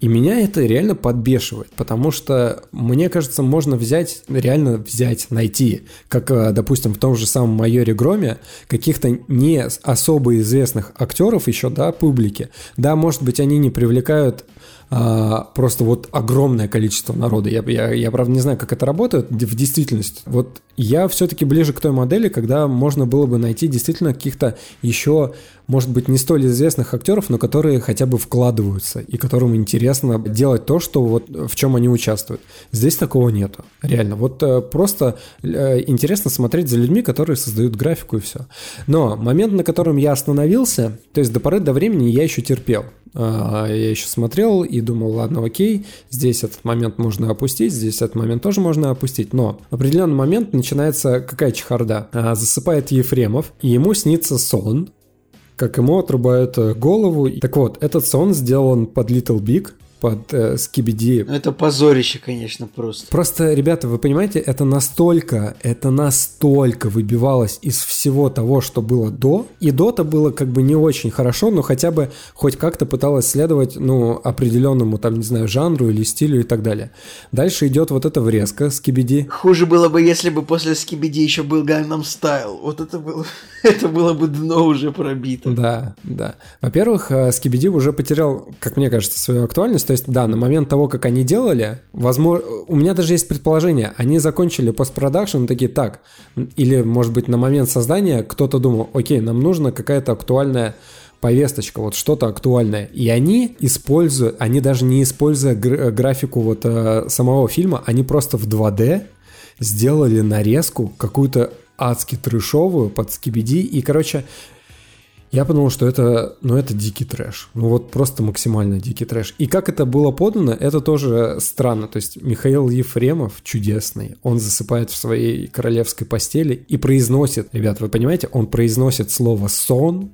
И меня это реально подбешивает, потому что, мне кажется, можно взять, реально взять, найти, как, э, допустим, в том же самом майоре Громе, каких-то не особо известных актеров еще, да, публики. Да, может быть, они не привлекают а, просто вот огромное количество народа. Я, я, я, правда, не знаю, как это работает в действительности. Вот я все-таки ближе к той модели, когда можно было бы найти действительно каких-то еще, может быть, не столь известных актеров, но которые хотя бы вкладываются и которым интересно делать то, что вот в чем они участвуют. Здесь такого нету. Реально. Вот э, просто э, интересно смотреть за людьми, которые создают графику и все. Но момент, на котором я остановился, то есть до поры до времени я еще терпел. А, я еще смотрел и думал, ладно, окей, здесь этот момент можно опустить, здесь этот момент тоже можно опустить, но в определенный момент начинается какая чехарда. А, засыпает Ефремов, и ему снится сон, как ему отрубают э, голову. Так вот, этот сон сделан под Little Big, под э, Скибиди. Это позорище, конечно, просто. Просто, ребята, вы понимаете, это настолько, это настолько выбивалось из всего того, что было до. И до-то было как бы не очень хорошо, но хотя бы хоть как-то пыталось следовать, ну, определенному, там, не знаю, жанру или стилю и так далее. Дальше идет вот эта врезка Скибиди. Хуже было бы, если бы после Скибиди еще был Gangnam Style. Вот это было, это было бы дно уже пробито. Да, да. Во-первых, э, Скибиди уже потерял, как мне кажется, свою актуальность, то есть, да, на момент того, как они делали, возможно, у меня даже есть предположение, они закончили постпродакшн, такие, так, или, может быть, на момент создания кто-то думал, окей, нам нужно какая-то актуальная повесточка, вот что-то актуальное. И они используют, они даже не используя графику вот э, самого фильма, они просто в 2D сделали нарезку какую-то адски трешовую под скибиди. И, короче, я подумал, что это, ну, это дикий трэш. Ну, вот просто максимально дикий трэш. И как это было подано, это тоже странно. То есть Михаил Ефремов чудесный. Он засыпает в своей королевской постели и произносит, ребят, вы понимаете, он произносит слово «сон»,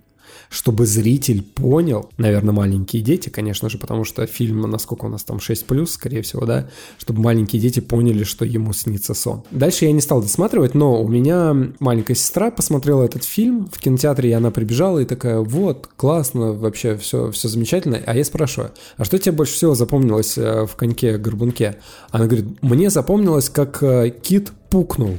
чтобы зритель понял, наверное, маленькие дети, конечно же, потому что фильм, насколько у нас там 6+, скорее всего, да, чтобы маленькие дети поняли, что ему снится сон. Дальше я не стал досматривать, но у меня маленькая сестра посмотрела этот фильм в кинотеатре, и она прибежала и такая, вот, классно, вообще все, все замечательно. А я спрашиваю, а что тебе больше всего запомнилось э, в «Коньке-горбунке»? Она говорит, мне запомнилось, как э, кит пукнул.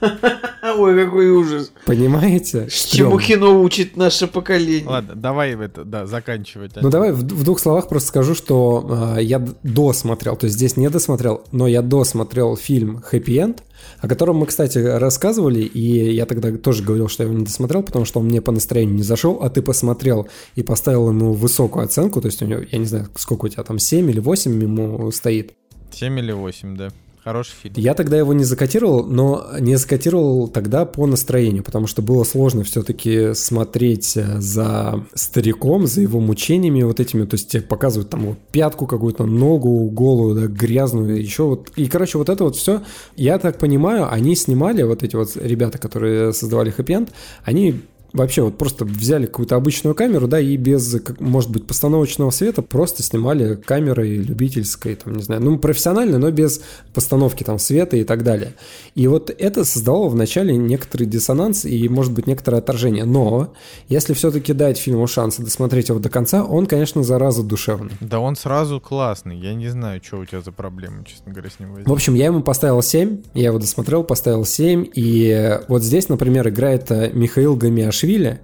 Ой, какой ужас. Понимаете? Чему кино учит наше поколение. Ладно, давай это, да, заканчивать. Ну давай в, в двух словах просто скажу, что э, я досмотрел, то есть здесь не досмотрел, но я досмотрел фильм «Хэппи Энд», о котором мы, кстати, рассказывали, и я тогда тоже говорил, что я его не досмотрел, потому что он мне по настроению не зашел, а ты посмотрел и поставил ему высокую оценку, то есть у него, я не знаю, сколько у тебя там, 7 или 8 ему стоит. 7 или 8, да. Хороший фильм. Я тогда его не закатировал, но не закатировал тогда по настроению, потому что было сложно все-таки смотреть э, за стариком, за его мучениями вот этими, то есть тебе показывают там вот пятку какую-то, ногу голую, да, грязную, еще вот. И, короче, вот это вот все, я так понимаю, они снимали, вот эти вот ребята, которые создавали хэппи они вообще вот просто взяли какую-то обычную камеру, да, и без, может быть, постановочного света просто снимали камерой любительской, там, не знаю, ну, профессиональной, но без постановки там света и так далее. И вот это создавало вначале некоторый диссонанс и, может быть, некоторое отторжение. Но если все-таки дать фильму шанс и досмотреть его до конца, он, конечно, зараза душевный. Да он сразу классный. Я не знаю, что у тебя за проблемы, честно говоря, с ним возникли. В общем, я ему поставил 7, я его досмотрел, поставил 7, и вот здесь, например, играет э, Михаил Гамиашвили, Саакашвили,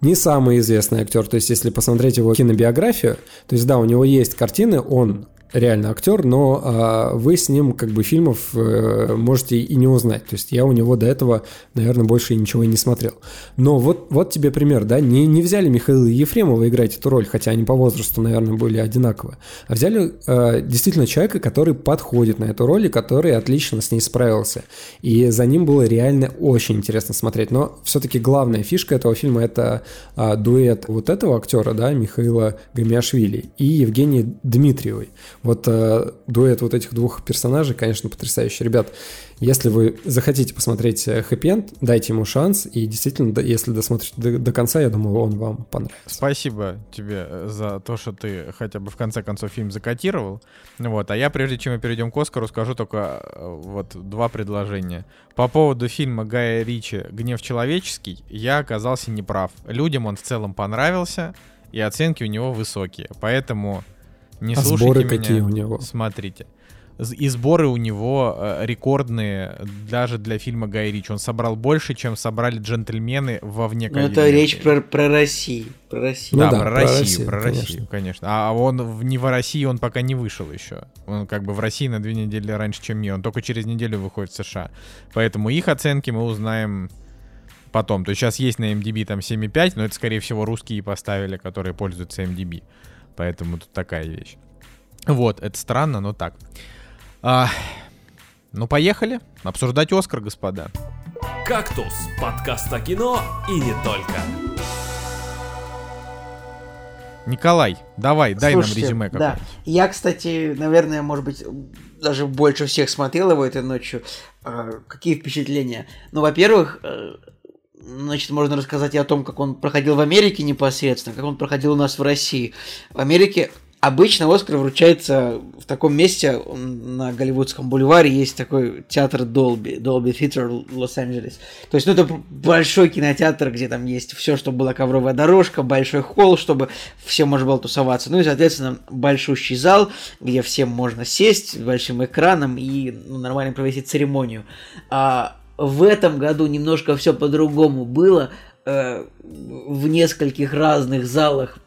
не самый известный актер. То есть, если посмотреть его кинобиографию, то есть, да, у него есть картины, он реально актер, но а, вы с ним как бы фильмов а, можете и не узнать. То есть я у него до этого, наверное, больше ничего и не смотрел. Но вот, вот тебе пример, да, не, не взяли Михаила Ефремова играть эту роль, хотя они по возрасту, наверное, были одинаковы, а взяли а, действительно человека, который подходит на эту роль и который отлично с ней справился. И за ним было реально очень интересно смотреть. Но все-таки главная фишка этого фильма это а, дуэт вот этого актера, да, Михаила Гамиашвили и Евгении Дмитриевой. Вот э, дуэт вот этих двух персонажей, конечно, потрясающий. Ребят, если вы захотите посмотреть хэппи-энд, дайте ему шанс, и действительно, если досмотрите до, до конца, я думаю, он вам понравится. Спасибо тебе э, за то, что ты хотя бы в конце концов фильм закатировал. Вот, а я, прежде чем мы перейдем к Оскару, скажу только э, вот два предложения. По поводу фильма Гая Ричи «Гнев человеческий» я оказался неправ. Людям он в целом понравился, и оценки у него высокие. Поэтому Не а слушайте сборы меня, какие у него? Смотрите. И сборы у него э, рекордные даже для фильма Гай Ричи. Он собрал больше, чем собрали джентльмены во вне Ну, это речь про, про Россию. Про Россию. Ну да, да, про, про Россию, Россию, про конечно. Россию, конечно. А он в, не в России, он пока не вышел еще. Он как бы в России на две недели раньше, чем я. Он только через неделю выходит в США. Поэтому их оценки мы узнаем потом. То есть сейчас есть на MDB там 7,5, но это, скорее всего, русские поставили, которые пользуются MDB. Поэтому тут такая вещь. Вот, это странно, но так. А, ну, поехали. Обсуждать Оскар, господа. «Кактус» — подкаст о кино и не только. Николай, давай, дай Слушайте, нам резюме да. какое-нибудь. Я, кстати, наверное, может быть, даже больше всех смотрел его этой ночью. Э, Какие впечатления? Ну, во-первых, э, значит, можно рассказать и о том, как он проходил в Америке непосредственно, как он проходил у нас в России. В Америке обычно Оскар вручается в таком месте, на Голливудском бульваре есть такой театр Долби, Долби Theater Лос-Анджелес. То есть, ну, это большой кинотеатр, где там есть все, чтобы была ковровая дорожка, большой холл, чтобы всем можно было тусоваться. Ну и, соответственно, большущий зал, где всем можно сесть большим экраном и ну, нормально провести церемонию. А в этом году немножко все по-другому было. Э, В нескольких разных залах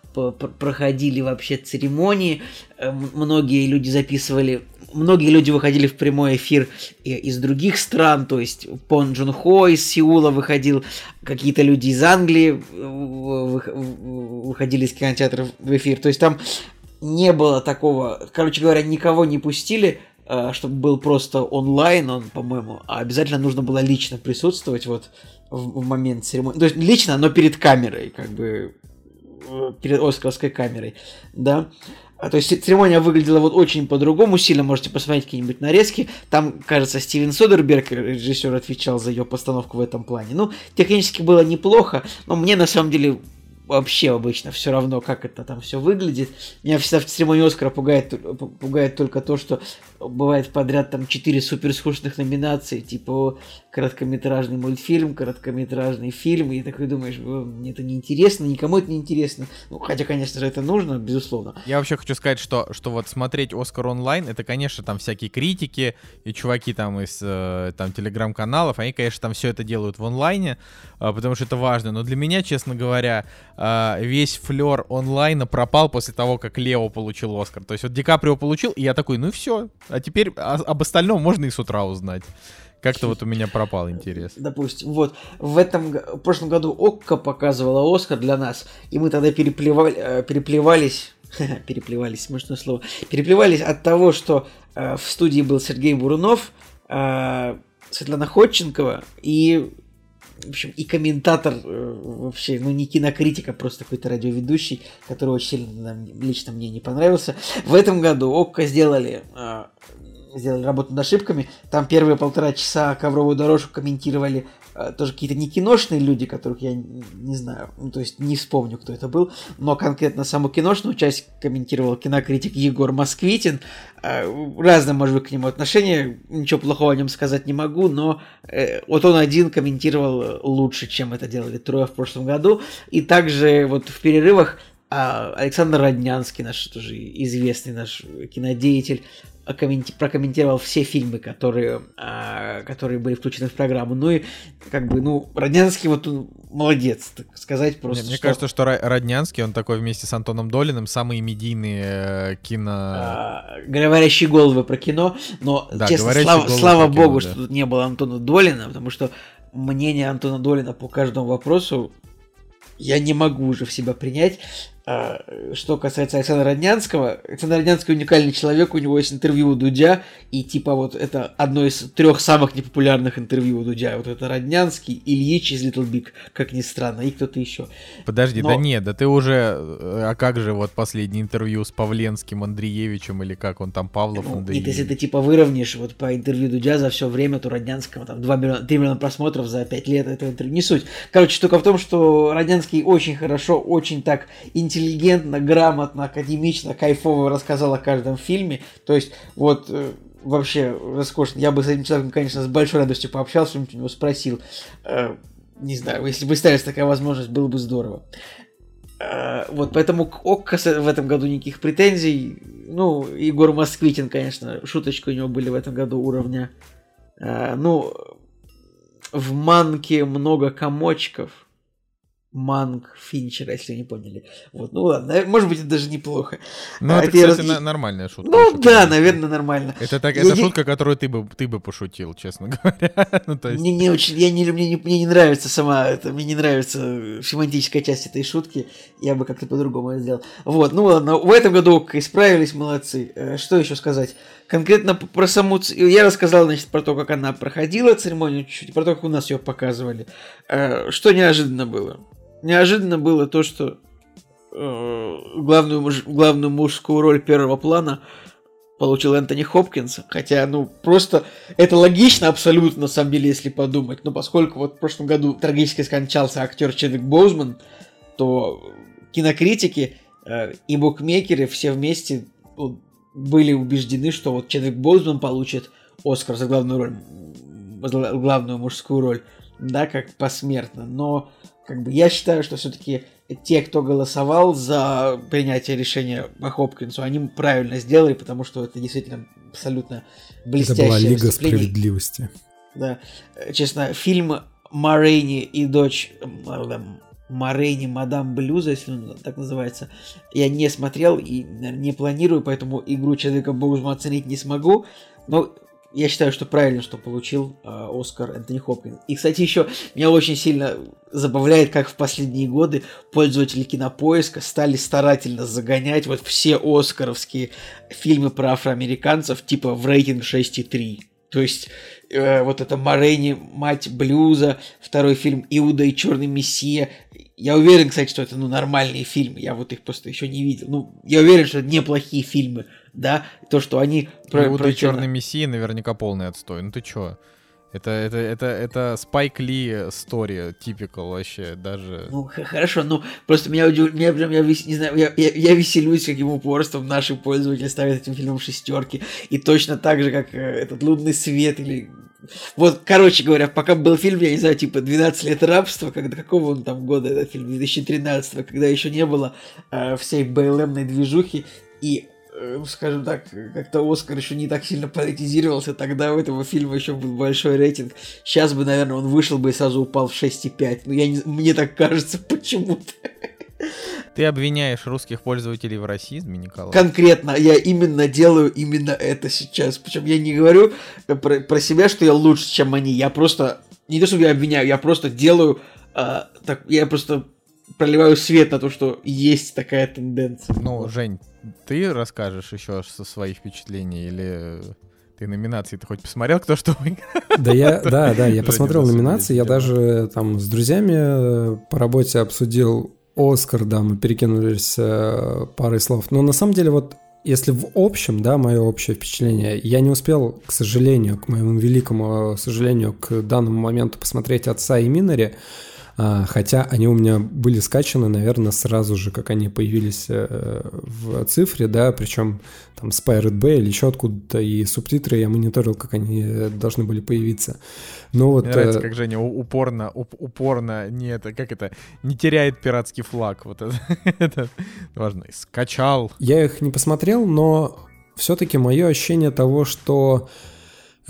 проходили вообще церемонии. Э, Многие люди записывали, многие люди выходили в прямой эфир из других стран, то есть Пон Джун Хо из Сеула выходил, какие-то люди из Англии э, вы- вы- выходили из кинотеатров в эфир. То есть там не было такого, короче говоря, никого не пустили, чтобы был просто онлайн, он, по-моему, а обязательно нужно было лично присутствовать вот в, в момент церемонии. То есть лично, но перед камерой, как бы э, перед Оскаровской камерой, да. А, то есть церемония выглядела вот очень по-другому, сильно можете посмотреть какие-нибудь нарезки. Там, кажется, Стивен Содерберг, режиссер, отвечал за ее постановку в этом плане. Ну, технически было неплохо, но мне на самом деле вообще обычно все равно, как это там все выглядит. Меня всегда в церемонии Оскара пугает, пугает только то, что бывает подряд там четыре супер скучных номинации, типа короткометражный мультфильм, короткометражный фильм, и такой думаешь, «О, мне это не интересно, никому это не интересно. Ну, хотя, конечно же, это нужно, безусловно. Я вообще хочу сказать, что, что вот смотреть Оскар онлайн, это, конечно, там всякие критики и чуваки там из э, там телеграм-каналов, они, конечно, там все это делают в онлайне, э, потому что это важно. Но для меня, честно говоря, э, весь флер онлайна пропал после того, как Лео получил Оскар. То есть вот Ди Каприо получил, и я такой, ну все. А теперь об остальном можно и с утра узнать. Как-то вот у меня пропал интерес. Допустим, вот в этом в прошлом году Окко показывала Оскар для нас, и мы тогда переплевали, э, переплевались, переплевались, смешное слово, переплевались от того, что э, в студии был Сергей Бурунов, э, Светлана Ходченкова и в общем, и комментатор э, вообще, ну не кинокритик, а просто какой-то радиоведущий, который очень сильно лично мне не понравился. В этом году Окко сделали э, сделали работу над ошибками. Там первые полтора часа ковровую дорожку комментировали тоже какие-то не киношные люди, которых я не, знаю, ну, то есть не вспомню, кто это был, но конкретно саму киношную часть комментировал кинокритик Егор Москвитин. Э, разное, может быть, к нему отношение, ничего плохого о нем сказать не могу, но э, вот он один комментировал э, лучше, чем это делали трое в прошлом году. И также вот в перерывах а, Александр Роднянский, наш тоже известный наш кинодеятель, прокомментировал все фильмы, которые, а, которые были включены в программу. Ну и как бы, ну, Роднянский вот он молодец, так сказать просто. мне что, кажется, что Роднянский, он такой вместе с Антоном Долиным, самые медийные э, кино... а, говорящие головы про кино, но Да, честно, слава, слава кино, богу, да. что тут не было Антона Долина, потому что мнение Антона Долина по каждому вопросу я не могу уже в себя принять. А, Что касается Александра Роднянского, Александр Роднянский уникальный человек, у него есть интервью у Дудя, и типа вот это одно из трех самых непопулярных интервью у Дудя. Вот это Роднянский, Ильич из Little Big, как ни странно, и кто-то еще. Подожди, Но- да нет, да ты уже... э, А как же вот последнее интервью с Павленским Андреевичем, или как он там, Павлов Ну, и Андреевич? если ты типа выровняешь вот по интервью Дудя за все время, то Роднянского там 2 миллиона, 3 миллиона просмотров за 5 лет этого интервью. Не суть. Короче, штука в том, что Роднянский очень хорошо, очень так интеллигентно, грамотно, академично, кайфово рассказал о каждом фильме. То есть, вот э, вообще роскошно. Я бы с этим человеком, конечно, с большой радостью пообщался, что-нибудь у него спросил. Э, не знаю, если бы ставилась такая возможность, было бы здорово. Э, вот, поэтому к Окко в этом году никаких претензий. Ну, Егор Москвитин, конечно, шуточки у него были в этом году уровня. Ну, в Манке много комочков Манг Финчера, если не поняли. Вот, ну ладно, может быть, это даже неплохо. Ну, а, это, кстати, раз... нормальная шутка. Ну шутка. да, наверное, нормально. Это, так, это я шутка, которую ты бы, ты бы пошутил, честно говоря. ну, то есть... Мне не очень, я не, мне, не, мне не нравится сама, это, мне не нравится семантическая часть этой шутки, я бы как-то по-другому это сделал. Вот, ну ладно, в этом году исправились, молодцы. Э, что еще сказать? Конкретно про саму... Я рассказал, значит, про то, как она проходила церемонию чуть-чуть, про то, как у нас ее показывали. Э, что неожиданно было? Неожиданно было то, что э, главную, главную мужскую роль первого плана получил Энтони Хопкинс. Хотя, ну, просто это логично абсолютно, на самом деле, если подумать. Но поскольку вот в прошлом году трагически скончался актер Чедвик Боузман, то кинокритики э, и букмекеры все вместе ну, были убеждены, что вот Чедвик Боузман получит Оскар за главную роль, за главную мужскую роль, да, как посмертно. Но как бы я считаю, что все-таки те, кто голосовал за принятие решения по Хопкинсу, они правильно сделали, потому что это действительно абсолютно блестящее Это была Лига справедливости. Да. Честно, фильм Марейни и дочь Марейни Мадам Блюза, если он так называется, я не смотрел и не планирую, поэтому игру Человека Боузма оценить не смогу. Но я считаю, что правильно, что получил э, Оскар Энтони Хопкинс. И, кстати, еще меня очень сильно забавляет, как в последние годы пользователи кинопоиска стали старательно загонять вот все оскаровские фильмы про афроамериканцев типа в рейтинг 6,3. То есть э, вот это Морейни, мать блюза, второй фильм Иуда и Черный Мессия. Я уверен, кстати, что это ну, нормальные фильмы. Я вот их просто еще не видел. Ну, я уверен, что это неплохие фильмы да, то, что они... Про, про Черный Мессия наверняка полный отстой, ну ты чё? Это, это, это, это Спайк Ли story, typical вообще, даже... Ну, хорошо, ну, просто меня удивляет, меня прям, я, не знаю, я, я, я веселюсь, каким упорством наши пользователи ставят этим фильмом шестерки, и точно так же, как э, этот «Лунный свет» или... Вот, короче говоря, пока был фильм, я не знаю, типа «12 лет рабства», когда, какого он там года, этот фильм, 2013 когда еще не было э, всей БЛМной движухи, и Э, скажем так, как-то Оскар еще не так сильно политизировался, тогда у этого фильма еще был большой рейтинг. Сейчас бы, наверное, он вышел бы и сразу упал в 6,5. Но я не, мне так кажется почему-то. Ты обвиняешь русских пользователей в расизме, Николай? Конкретно, я именно делаю именно это сейчас. Причем я не говорю про, про себя, что я лучше, чем они. Я просто, не то чтобы я обвиняю, я просто делаю, а, так, я просто проливаю свет на то, что есть такая тенденция. Ну, Жень, ты расскажешь еще со своих впечатлений или ты номинации ты хоть посмотрел, кто что Да, я, да, да, я посмотрел номинации, я даже там с друзьями э, по работе обсудил Оскар, да, мы перекинулись э, парой слов. Но на самом деле вот если в общем, да, мое общее впечатление, я не успел, к сожалению, к моему великому сожалению, к данному моменту посмотреть «Отца и Минари», хотя они у меня были скачаны, наверное, сразу же, как они появились э, в цифре, да, причем там с Pirate Bay или еще откуда-то, и субтитры я мониторил, как они должны были появиться. Но вот... Мне нравится, э, как Женя упорно, упорно, не это, как это, не теряет пиратский флаг, вот это, это важно, скачал. Я их не посмотрел, но все-таки мое ощущение того, что а,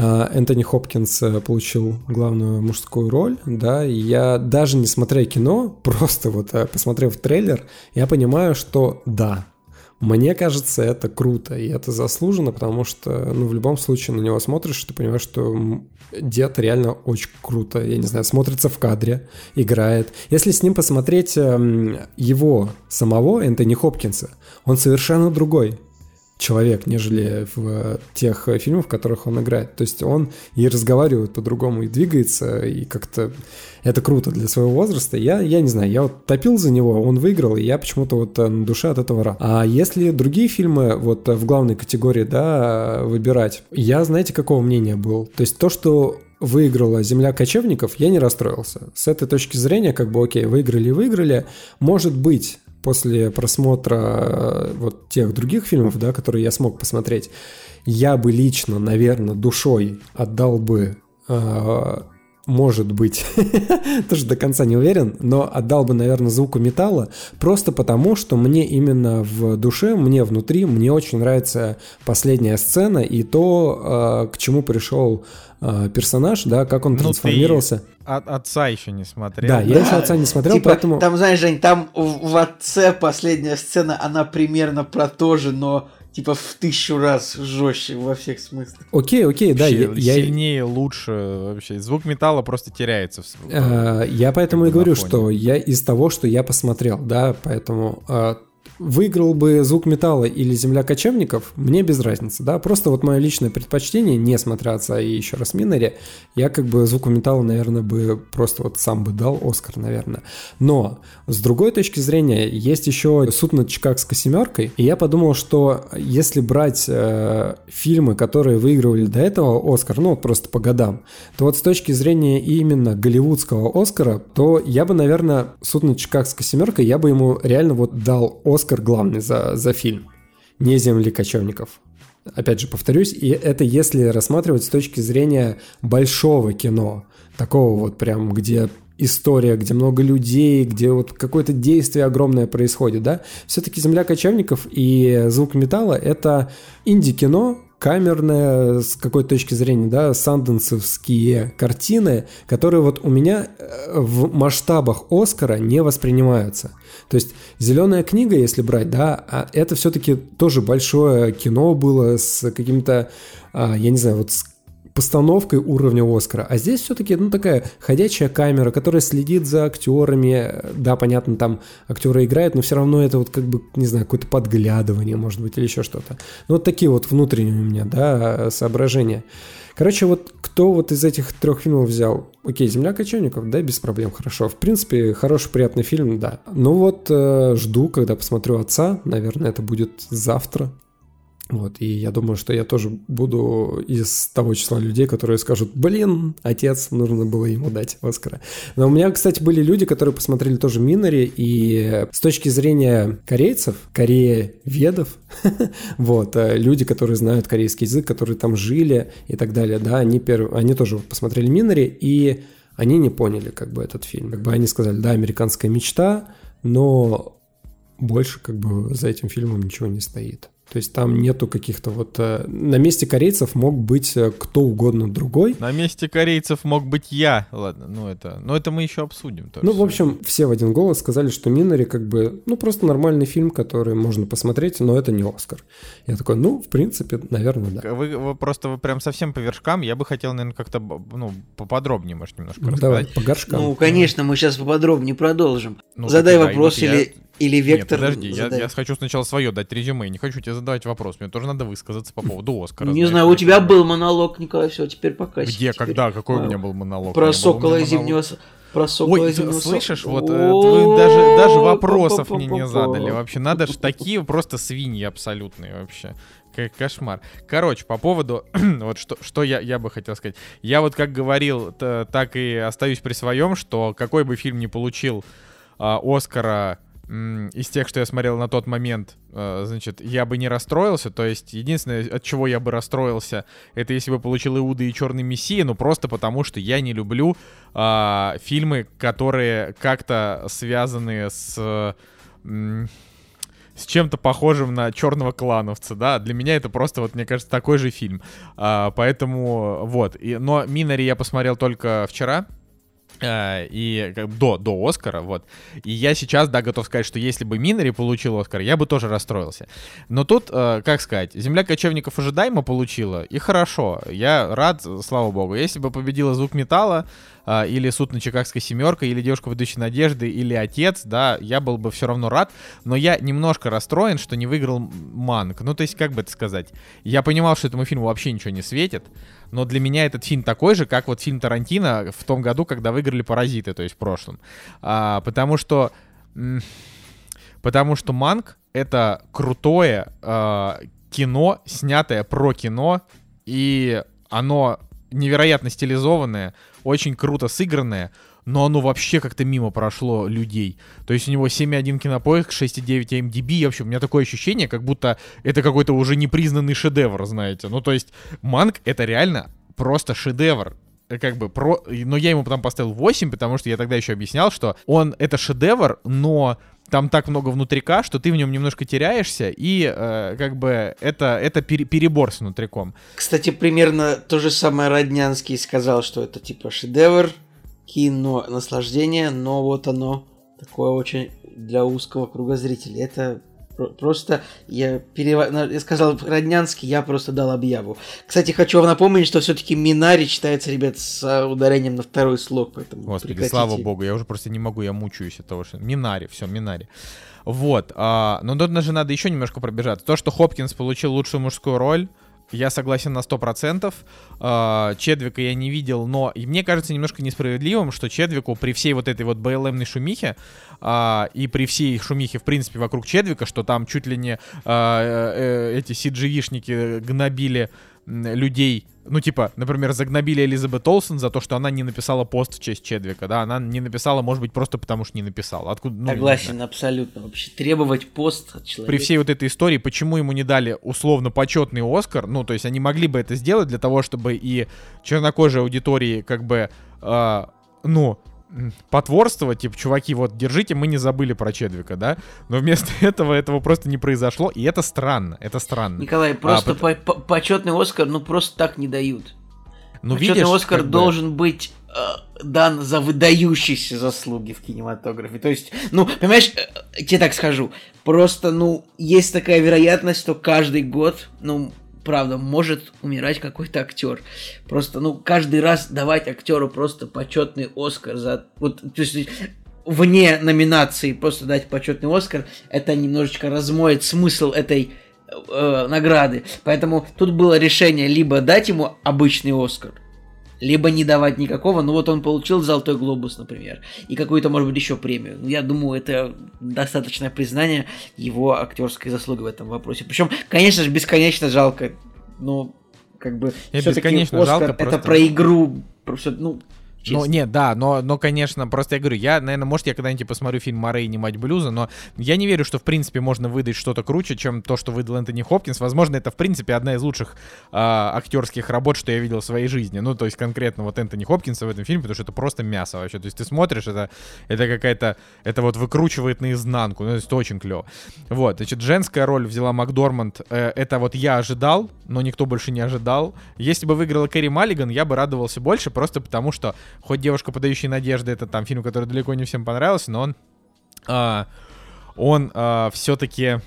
Энтони Хопкинс э, получил главную мужскую роль, да, и я даже не смотря кино, просто вот э, посмотрев трейлер, я понимаю, что да, мне кажется, это круто, и это заслуженно, потому что, ну, в любом случае на него смотришь, ты понимаешь, что дед реально очень круто, я не знаю, смотрится в кадре, играет. Если с ним посмотреть эм, его самого, Энтони Хопкинса, он совершенно другой человек, нежели в тех фильмах, в которых он играет. То есть он и разговаривает по-другому, и двигается, и как-то это круто для своего возраста. Я, я не знаю, я вот топил за него, он выиграл, и я почему-то вот на душе от этого рад. А если другие фильмы вот в главной категории, да, выбирать, я, знаете, какого мнения был? То есть то, что выиграла «Земля кочевников», я не расстроился. С этой точки зрения, как бы, окей, выиграли и выиграли. Может быть, после просмотра э, вот тех других фильмов, да, которые я смог посмотреть, я бы лично, наверное, душой отдал бы э, может быть, тоже до конца не уверен, но отдал бы, наверное, звуку металла, просто потому, что мне именно в душе, мне внутри, мне очень нравится последняя сцена и то, э, к чему пришел э, персонаж, да, как он Ну, ты трансформировался. От отца еще не смотрел. Да, я еще отца не смотрел, Типа, поэтому... Там, знаешь, Жень, там в, в отце последняя сцена, она примерно про то же, но типа в тысячу раз жестче во всех смыслах. Окей, окей, да, я, Вообще я- сильнее, лучше вообще. Звук металла просто теряется. в Э, Я поэтому и говорю, фоне. что я из того, что я посмотрел, да, поэтому э, выиграл бы звук металла или земля кочевников, мне без разницы, да, просто вот мое личное предпочтение, не смотря отца и еще раз Минари, я как бы звуку металла, наверное, бы просто вот сам бы дал Оскар, наверное. Но с другой точки зрения, есть еще суд над Чикагской семеркой, и я подумал, что если брать э, фильмы, которые выигрывали до этого Оскар, ну вот просто по годам, то вот с точки зрения именно голливудского Оскара, то я бы, наверное, суд над Чикагской семеркой, я бы ему реально вот дал Оскар главный за, за фильм, не земли кочевников. Опять же, повторюсь, и это если рассматривать с точки зрения большого кино, такого вот прям, где история, где много людей, где вот какое-то действие огромное происходит, да, все-таки «Земля кочевников» и «Звук металла» — это инди-кино, камерное, с какой точки зрения, да, санденсовские картины, которые вот у меня э, в масштабах Оскара не воспринимаются. То есть «Зеленая книга», если брать, да, а это все-таки тоже большое кино было с каким-то, а, я не знаю, вот с постановкой уровня Оскара. А здесь все-таки, ну, такая ходячая камера, которая следит за актерами. Да, понятно, там актеры играют, но все равно это вот как бы, не знаю, какое-то подглядывание, может быть, или еще что-то. Ну, вот такие вот внутренние у меня, да, соображения. Короче, вот кто вот из этих трех фильмов взял? Окей, «Земля кочевников», да, без проблем, хорошо. В принципе, хороший, приятный фильм, да. Ну вот, э, жду, когда посмотрю «Отца». Наверное, это будет завтра. Вот, и я думаю, что я тоже буду из того числа людей, которые скажут, блин, отец, нужно было ему дать Оскара. Но у меня, кстати, были люди, которые посмотрели тоже Минари, и с точки зрения корейцев, корееведов, вот, э, люди, которые знают корейский язык, которые там жили и так далее, да, они, перв... они тоже посмотрели Минари, и они не поняли, как бы, этот фильм. Как бы они сказали, да, американская мечта, но больше, как бы, за этим фильмом ничего не стоит. То есть там нету каких-то вот... э, на месте корейцев мог быть э, кто угодно другой. На месте корейцев мог быть я. Ладно, ну это, ну это мы еще обсудим. Ну, в общем, все в один голос сказали, что Минари как бы, ну, просто нормальный фильм, который можно посмотреть, но это не Оскар. Я такой, ну, в принципе, наверное, да. Вы, вы просто вы прям совсем по вершкам. Я бы хотел, наверное, как-то ну, поподробнее, может, немножко Ну, рассказать. давай, по горшкам. Ну, конечно, мы сейчас поподробнее продолжим. Ну, Задай вопрос я- или, или Нет, вектор. подожди, я, я хочу сначала свое дать резюме. Не хочу тебе задавать вопрос. Мне тоже надо высказаться по поводу Оскара. Не знаю, у тебя бы. был монолог, Николай, все, теперь пока. Где, когда, какой у меня был монолог? Про сокола меня зимнего... Про сокола Ой, зимнего... слышишь, вот э, вы даже, даже вопросов мне не задали вообще. Надо ж такие просто свиньи абсолютные вообще. Кошмар. Короче, по поводу, вот что, что я, я бы хотел сказать. Я вот как говорил, так и остаюсь при своем, что какой бы фильм не получил а, Оскара из тех, что я смотрел на тот момент, а, значит, я бы не расстроился. То есть, единственное, от чего я бы расстроился, это если бы получил Иуда и Черный Мессия, ну просто потому, что я не люблю а, фильмы, которые как-то связаны с... с чем-то похожим на черного клановца, да, для меня это просто, вот, мне кажется, такой же фильм, А, поэтому, вот, и, но Минари я посмотрел только вчера, и как до, до Оскара, вот. И я сейчас, да, готов сказать, что если бы Минари получил Оскар, я бы тоже расстроился. Но тут, э, как сказать, «Земля кочевников» ожидаемо получила, и хорошо. Я рад, слава богу. Если бы победила «Звук металла», а, или «Суд на Чикагской семеркой», или «Девушка, ведущая надежды», или «Отец», да, я был бы все равно рад. Но я немножко расстроен, что не выиграл Манк. Ну, то есть, как бы это сказать? Я понимал, что этому фильму вообще ничего не светит, но для меня этот фильм такой же, как вот фильм Тарантино в том году, когда выиграли «Паразиты», то есть в прошлом. А, потому что... Потому что Манк — это крутое а, кино, снятое про кино, и оно невероятно стилизованное, очень круто сыгранное, но оно вообще как-то мимо прошло людей. То есть у него 7.1 кинопоиск, 6.9 MDB, и вообще у меня такое ощущение, как будто это какой-то уже непризнанный шедевр, знаете. Ну то есть Манк — это реально просто шедевр. Как бы про... Но я ему потом поставил 8, потому что я тогда еще объяснял, что он это шедевр, но там так много внутрика, что ты в нем немножко теряешься, и э, как бы это, это пере, перебор с внутриком. Кстати, примерно то же самое Роднянский сказал, что это типа шедевр, кино, наслаждение, но вот оно такое очень для узкого круга зрителей. Это Просто я, перев... я сказал Роднянский, я просто дал объяву. Кстати, хочу вам напомнить, что все-таки Минари читается, ребят, с ударением на второй слог, поэтому Господи, прекратите. слава богу, я уже просто не могу, я мучаюсь от того, что... Минари, все, Минари. Вот, а, но тут даже надо еще немножко пробежаться. То, что Хопкинс получил лучшую мужскую роль, я согласен на 100%. А, Чедвика я не видел, но мне кажется немножко несправедливым, что Чедвику при всей вот этой вот БЛМной шумихе а, и при всей шумихе, в принципе, вокруг Чедвика, что там чуть ли не а, э, э, эти CGV-шники гнобили людей, ну, типа, например, загнобили Элизабет Олсен за то, что она не написала пост в честь Чедвика, да, она не написала, может быть, просто потому что не написала. Откуда, ну, Согласен, абсолютно. Вообще требовать пост от человека. При всей вот этой истории, почему ему не дали условно почетный Оскар, ну, то есть они могли бы это сделать для того, чтобы и чернокожей аудитории, как бы, э, ну, потворствовать, типа, чуваки, вот, держите, мы не забыли про Чедвика, да? Но вместо этого этого просто не произошло, и это странно, это странно. Николай, просто а, по по почетный Оскар, ну, просто так не дают. Ну, почетный видишь, Оскар должен бы... быть э, дан за выдающиеся заслуги в кинематографе. То есть, ну, понимаешь, э, тебе так скажу, просто, ну, есть такая вероятность, что каждый год, ну, правда, может умирать какой-то актер. Просто, ну, каждый раз давать актеру просто почетный Оскар за... Вот, то есть, вне номинации просто дать почетный Оскар, это немножечко размоет смысл этой э, награды. Поэтому тут было решение либо дать ему обычный Оскар, либо не давать никакого. Ну вот он получил Золотой Глобус, например, и какую-то, может быть, еще премию. Ну, я думаю, это достаточное признание его актерской заслуги в этом вопросе. Причем, конечно же, бесконечно жалко. Ну, как бы, все-таки Оскар жалко, это просто... про игру, ну, ну, нет, да, но, но, конечно, просто я говорю, я, наверное, может, я когда-нибудь посмотрю фильм «Морей, не мать блюза», но я не верю, что, в принципе, можно выдать что-то круче, чем то, что выдал Энтони Хопкинс. Возможно, это, в принципе, одна из лучших э, актерских работ, что я видел в своей жизни. Ну, то есть, конкретно вот Энтони Хопкинса в этом фильме, потому что это просто мясо вообще. То есть, ты смотришь, это, это какая-то, это вот выкручивает наизнанку, ну, то есть, это очень клево. Вот, значит, женская роль взяла Макдорманд, э, это вот я ожидал, но никто больше не ожидал. Если бы выиграла Кэрри Маллиган, я бы радовался больше, просто потому что хоть девушка, подающая надежды, это там фильм, который далеко не всем понравился, но он, а, он а, все-таки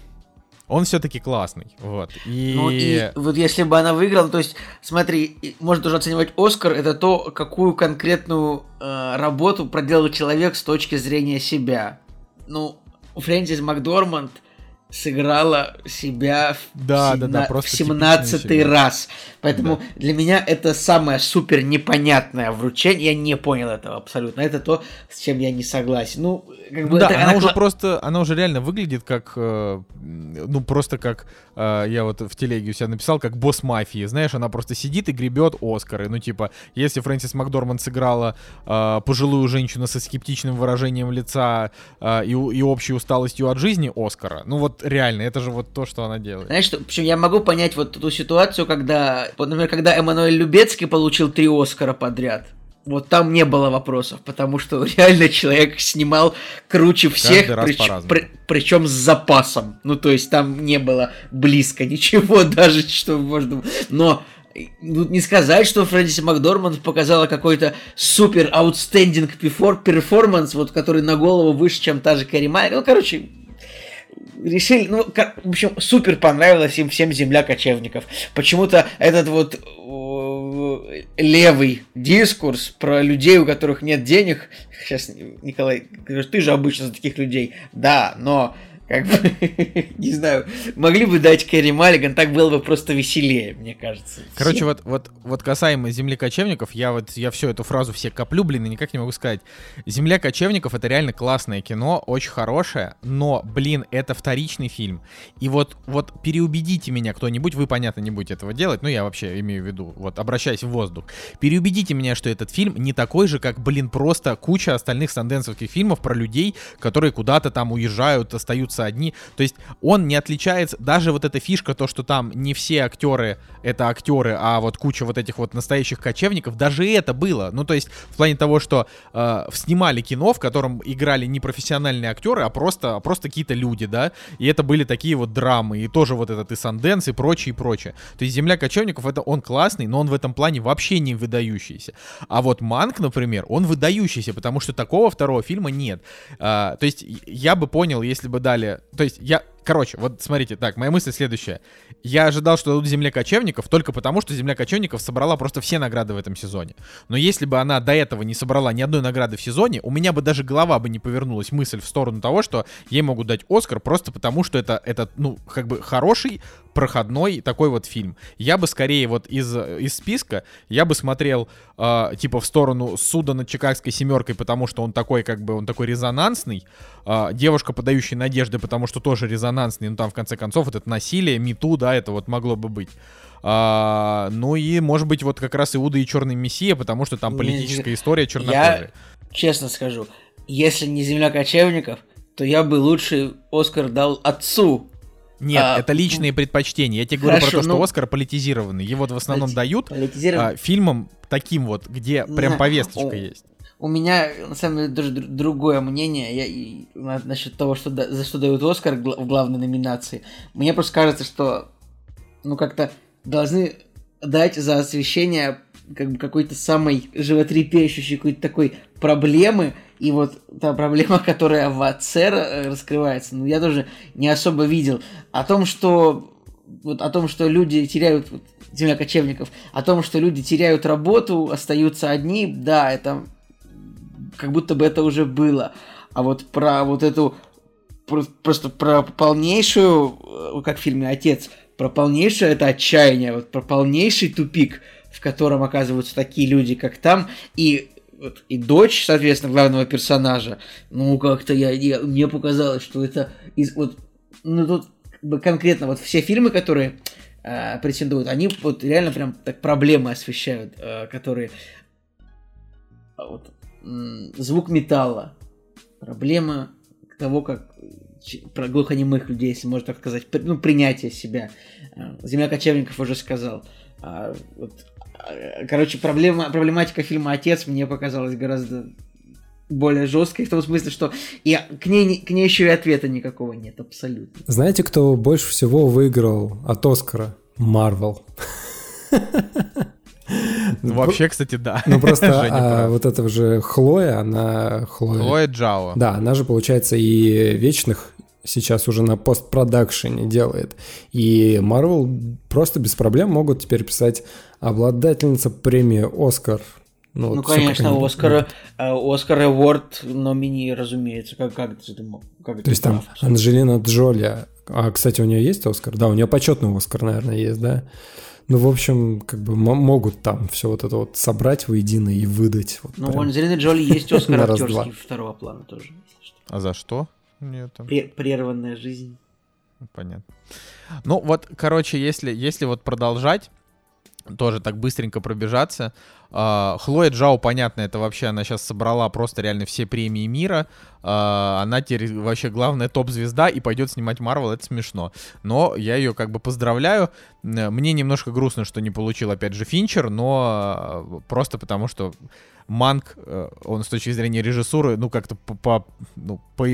он все-таки классный, вот. И... Ну и вот если бы она выиграла, то есть, смотри, можно тоже оценивать Оскар, это то, какую конкретную э, работу проделал человек с точки зрения себя. Ну, Фрэнсис Макдорманд – сыграла себя да, в, да, да, в 17 раз. Поэтому да. для меня это самое супер непонятное вручение. Я не понял этого абсолютно. Это то, с чем я не согласен. Ну, как бы да, это, она, она уже просто, она уже реально выглядит как, э, ну просто как, э, я вот в телеге у себя написал, как босс мафии. Знаешь, она просто сидит и гребет Оскары. Ну типа, если Фрэнсис Макдорманд сыграла э, пожилую женщину со скептичным выражением лица э, и, и общей усталостью от жизни Оскара, ну вот реально, это же вот то, что она делает. Знаешь, что, причем я могу понять вот ту ситуацию, когда, например, когда Эммануэль Любецкий получил три Оскара подряд. Вот там не было вопросов, потому что реально человек снимал круче всех, прич, при, причем с запасом. Ну, то есть там не было близко ничего даже, что можно... Но ну, не сказать, что Фрэнсис Макдорманд показала какой-то супер outstanding performance, вот который на голову выше, чем та же Кэрри Майер. Ну, короче, решили, ну, как, в общем, супер понравилось им всем земля кочевников. Почему-то этот вот э, левый дискурс про людей, у которых нет денег, сейчас, Николай, ты же обычно за таких людей, да, но как бы, не знаю, могли бы дать Кэрри Маллиган, так было бы просто веселее, мне кажется. Короче, вот, вот, вот касаемо земли кочевников, я вот, я всю эту фразу все коплю, блин, и никак не могу сказать. Земля кочевников это реально классное кино, очень хорошее, но, блин, это вторичный фильм. И вот, вот переубедите меня кто-нибудь, вы, понятно, не будете этого делать, ну, я вообще имею в виду, вот, обращаясь в воздух. Переубедите меня, что этот фильм не такой же, как, блин, просто куча остальных санденсовских фильмов про людей, которые куда-то там уезжают, остаются остаются одни. То есть он не отличается, даже вот эта фишка, то, что там не все актеры это актеры, а вот куча вот этих вот настоящих кочевников, даже это было. Ну, то есть в плане того, что э, снимали кино, в котором играли не профессиональные актеры, а просто, а просто какие-то люди, да, и это были такие вот драмы, и тоже вот этот и Санденс, и прочее, и прочее. То есть «Земля кочевников» это он классный, но он в этом плане вообще не выдающийся. А вот Манк, например, он выдающийся, потому что такого второго фильма нет. А, то есть я бы понял, если бы дали... То есть я... Короче, вот смотрите, так, моя мысль следующая. Я ожидал, что дадут «Земле кочевников» только потому, что «Земля кочевников» собрала просто все награды в этом сезоне. Но если бы она до этого не собрала ни одной награды в сезоне, у меня бы даже голова бы не повернулась мысль в сторону того, что ей могут дать «Оскар» просто потому, что это, это ну, как бы хороший, проходной такой вот фильм. Я бы скорее вот из, из списка, я бы смотрел э, типа в сторону суда над Чикагской семеркой, потому что он такой как бы, он такой резонансный. Э, Девушка, подающая надежды, потому что тоже резонансный, ну там в конце концов вот это насилие, мету, да, это вот могло бы быть. А, ну и, может быть, вот как раз Иуда и Черный Мессия, потому что там политическая история чернокожая. Я честно скажу, если не земля кочевников, то я бы лучше Оскар дал отцу. Нет, А, это личные предпочтения. Я тебе говорю Хорошо, про то, что ну- Оскар политизированный. Его в основном Полити- дают а, фильмам таким вот, где прям повесточка есть. У меня, на самом деле, даже др- другое мнение я, и, на- насчет того, что да- за что дают Оскар в главной номинации. Мне просто кажется, что ну как-то должны дать за освещение как бы какой-то самой животрепещущей какой-то такой проблемы, и вот та проблема, которая в отце э, раскрывается, ну я тоже не особо видел. О том, что вот о том, что люди теряют вот, земля кочевников, о том, что люди теряют работу, остаются одни, да, это как будто бы это уже было. А вот про вот эту про- просто про полнейшую, э, как в фильме Отец, про полнейшее это отчаяние, вот про полнейший тупик, в котором оказываются такие люди, как там, и вот, и дочь, соответственно, главного персонажа, ну, как-то я, я- мне показалось, что это из, вот, ну, тут конкретно вот все фильмы, которые э, претендуют, они вот реально прям так проблемы освещают, э, которые а вот, звук металла, проблема того, как про глухонемых людей, если можно так сказать, ну, принятие себя. А, Земля кочевников уже сказал. А, вот, а, короче, проблема, проблематика фильма «Отец» мне показалась гораздо более жесткой, в том смысле, что и к ней, не- к ней еще и ответа никакого нет, абсолютно. Знаете, кто больше всего выиграл от Оскара? Марвел. Ну, вообще, кстати, да. Ну просто а, вот это же Хлоя, она Хлоя. Хлоя Джао. Да, она же, получается, и вечных сейчас уже на постпродакшене делает. И Marvel просто без проблем могут теперь писать обладательница премии Оскар. Ну, вот всё, как конечно, Оскар, э, Оскар Эворд номини, разумеется. Как, как это ты мог- как это То есть там? Анджелина Джоли. А, кстати, у нее есть Оскар? Да, у нее почетный Оскар, наверное, есть, да? Ну, в общем, как бы мо- могут там все вот это вот собрать воедино и выдать. Вот Ну, у прям. Анджелины Джоли есть Оскар актерский второго плана тоже. если что. А за что? Нет, там, Пре- Прерванная жизнь. понятно. Ну, вот, короче, если, если вот продолжать, тоже так быстренько пробежаться. а, Хлоя Джао, понятно, это вообще она сейчас собрала просто реально все премии мира. А, Она теперь вообще главная топ-звезда и пойдет снимать Марвел, это смешно. Но я ее как бы поздравляю. Мне немножко грустно, что не получил опять же Финчер, но а, просто потому что Манк, э, он с точки зрения режиссуры, ну как-то по, по, ну, по,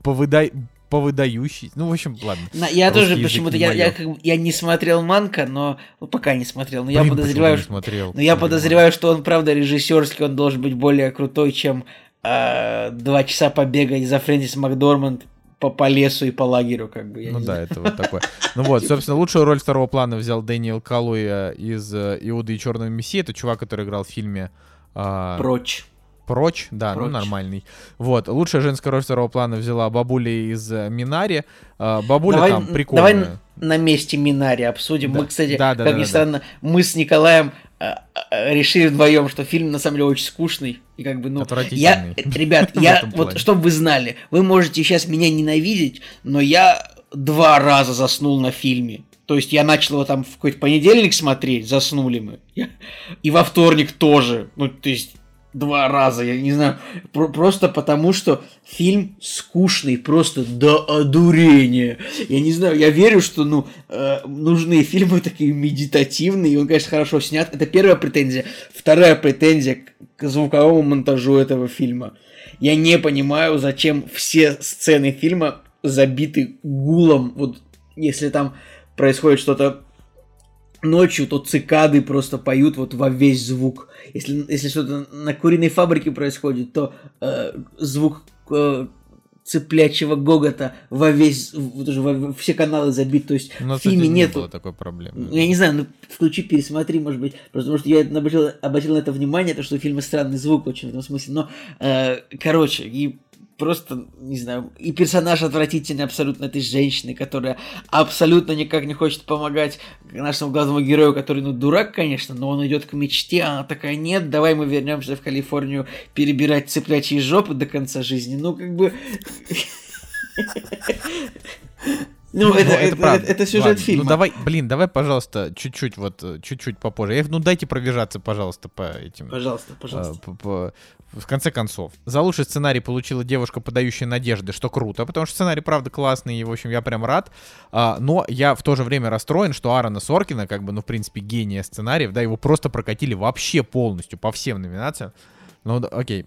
повыдай, повыдающий. Ну, в общем, ладно. На- я тоже почему-то, я, я, как я не смотрел Манка, но ну, пока не смотрел, но я Блин, подозреваю, почему что, смотрел. но я подозреваю, что он правда режиссерский, он должен быть более крутой, чем э, два часа побега за Фрэнсис Макдорманд по, по лесу и по лагерю, как бы. Я Ну да, знаю. это вот такое. Ну вот, собственно, лучшую роль второго плана взял Дэниел Калуя из э, «Иуды и Черного Мессии». Это чувак, который играл в фильме а, Прочь. «Прочь». Да, ну «Прочь». нормальный. Вот, лучшая женская роль второго плана взяла бабуля из э, «Минари». А, Бабуля давай, там давай прикольная. на месте Минари обсудим. Да. Мы, кстати, Да, да, как да, ни да, странно, мы с Николаем э, э, решили вдвоем, что фильм на самом деле очень скучный. И как бы, ну, я, ребят, я, вот, чтобы вы знали, вы можете сейчас меня ненавидеть, но я два раза заснул на фильме. То есть я начал его там в какой-то понедельник смотреть, заснули мы. И во вторник тоже. Ну, то есть два раза, я не знаю, про- просто потому что фильм скучный, просто до одурения. Я не знаю, я верю, что, ну, э, нужны фильмы такие медитативные, и он, конечно, хорошо снят. Это первая претензия. Вторая претензия к, звуковому монтажу этого фильма. Я не понимаю, зачем все сцены фильма забиты гулом, вот если там происходит что-то ночью, то цикады просто поют вот во весь звук. Если, если что-то на куриной фабрике происходит, то э, звук э, цыплячьего гогота во весь, тоже во- все каналы забит. То есть У нас, в фильме не нету было такой проблемы. ну, Я не знаю, ну включи, пересмотри, может быть, потому что я обратил, обратил на это внимание, то, что у фильма странный звук очень в этом смысле, но, э, короче, и просто, не знаю, и персонаж отвратительный абсолютно этой женщины, которая абсолютно никак не хочет помогать нашему главному герою, который, ну, дурак, конечно, но он идет к мечте, а она такая, нет, давай мы вернемся в Калифорнию перебирать цыплячьи жопы до конца жизни, ну, как бы... Ну, это, это, правда. это сюжет Ладно, фильма. Ну давай, блин, давай, пожалуйста, чуть-чуть вот, э, чуть-чуть попозже. Я- Ну дайте пробежаться, пожалуйста, по этим. Пожалуйста, э, пожалуйста. по- по- В конце концов, за лучший сценарий получила девушка, подающая надежды, что круто, потому что сценарий, правда, классный, и, в общем, я прям рад. А, но я в то же время расстроен, что Аарона Соркина, как бы, ну, в принципе, гения сценариев, да, его просто прокатили вообще полностью по всем номинациям. Ну, окей.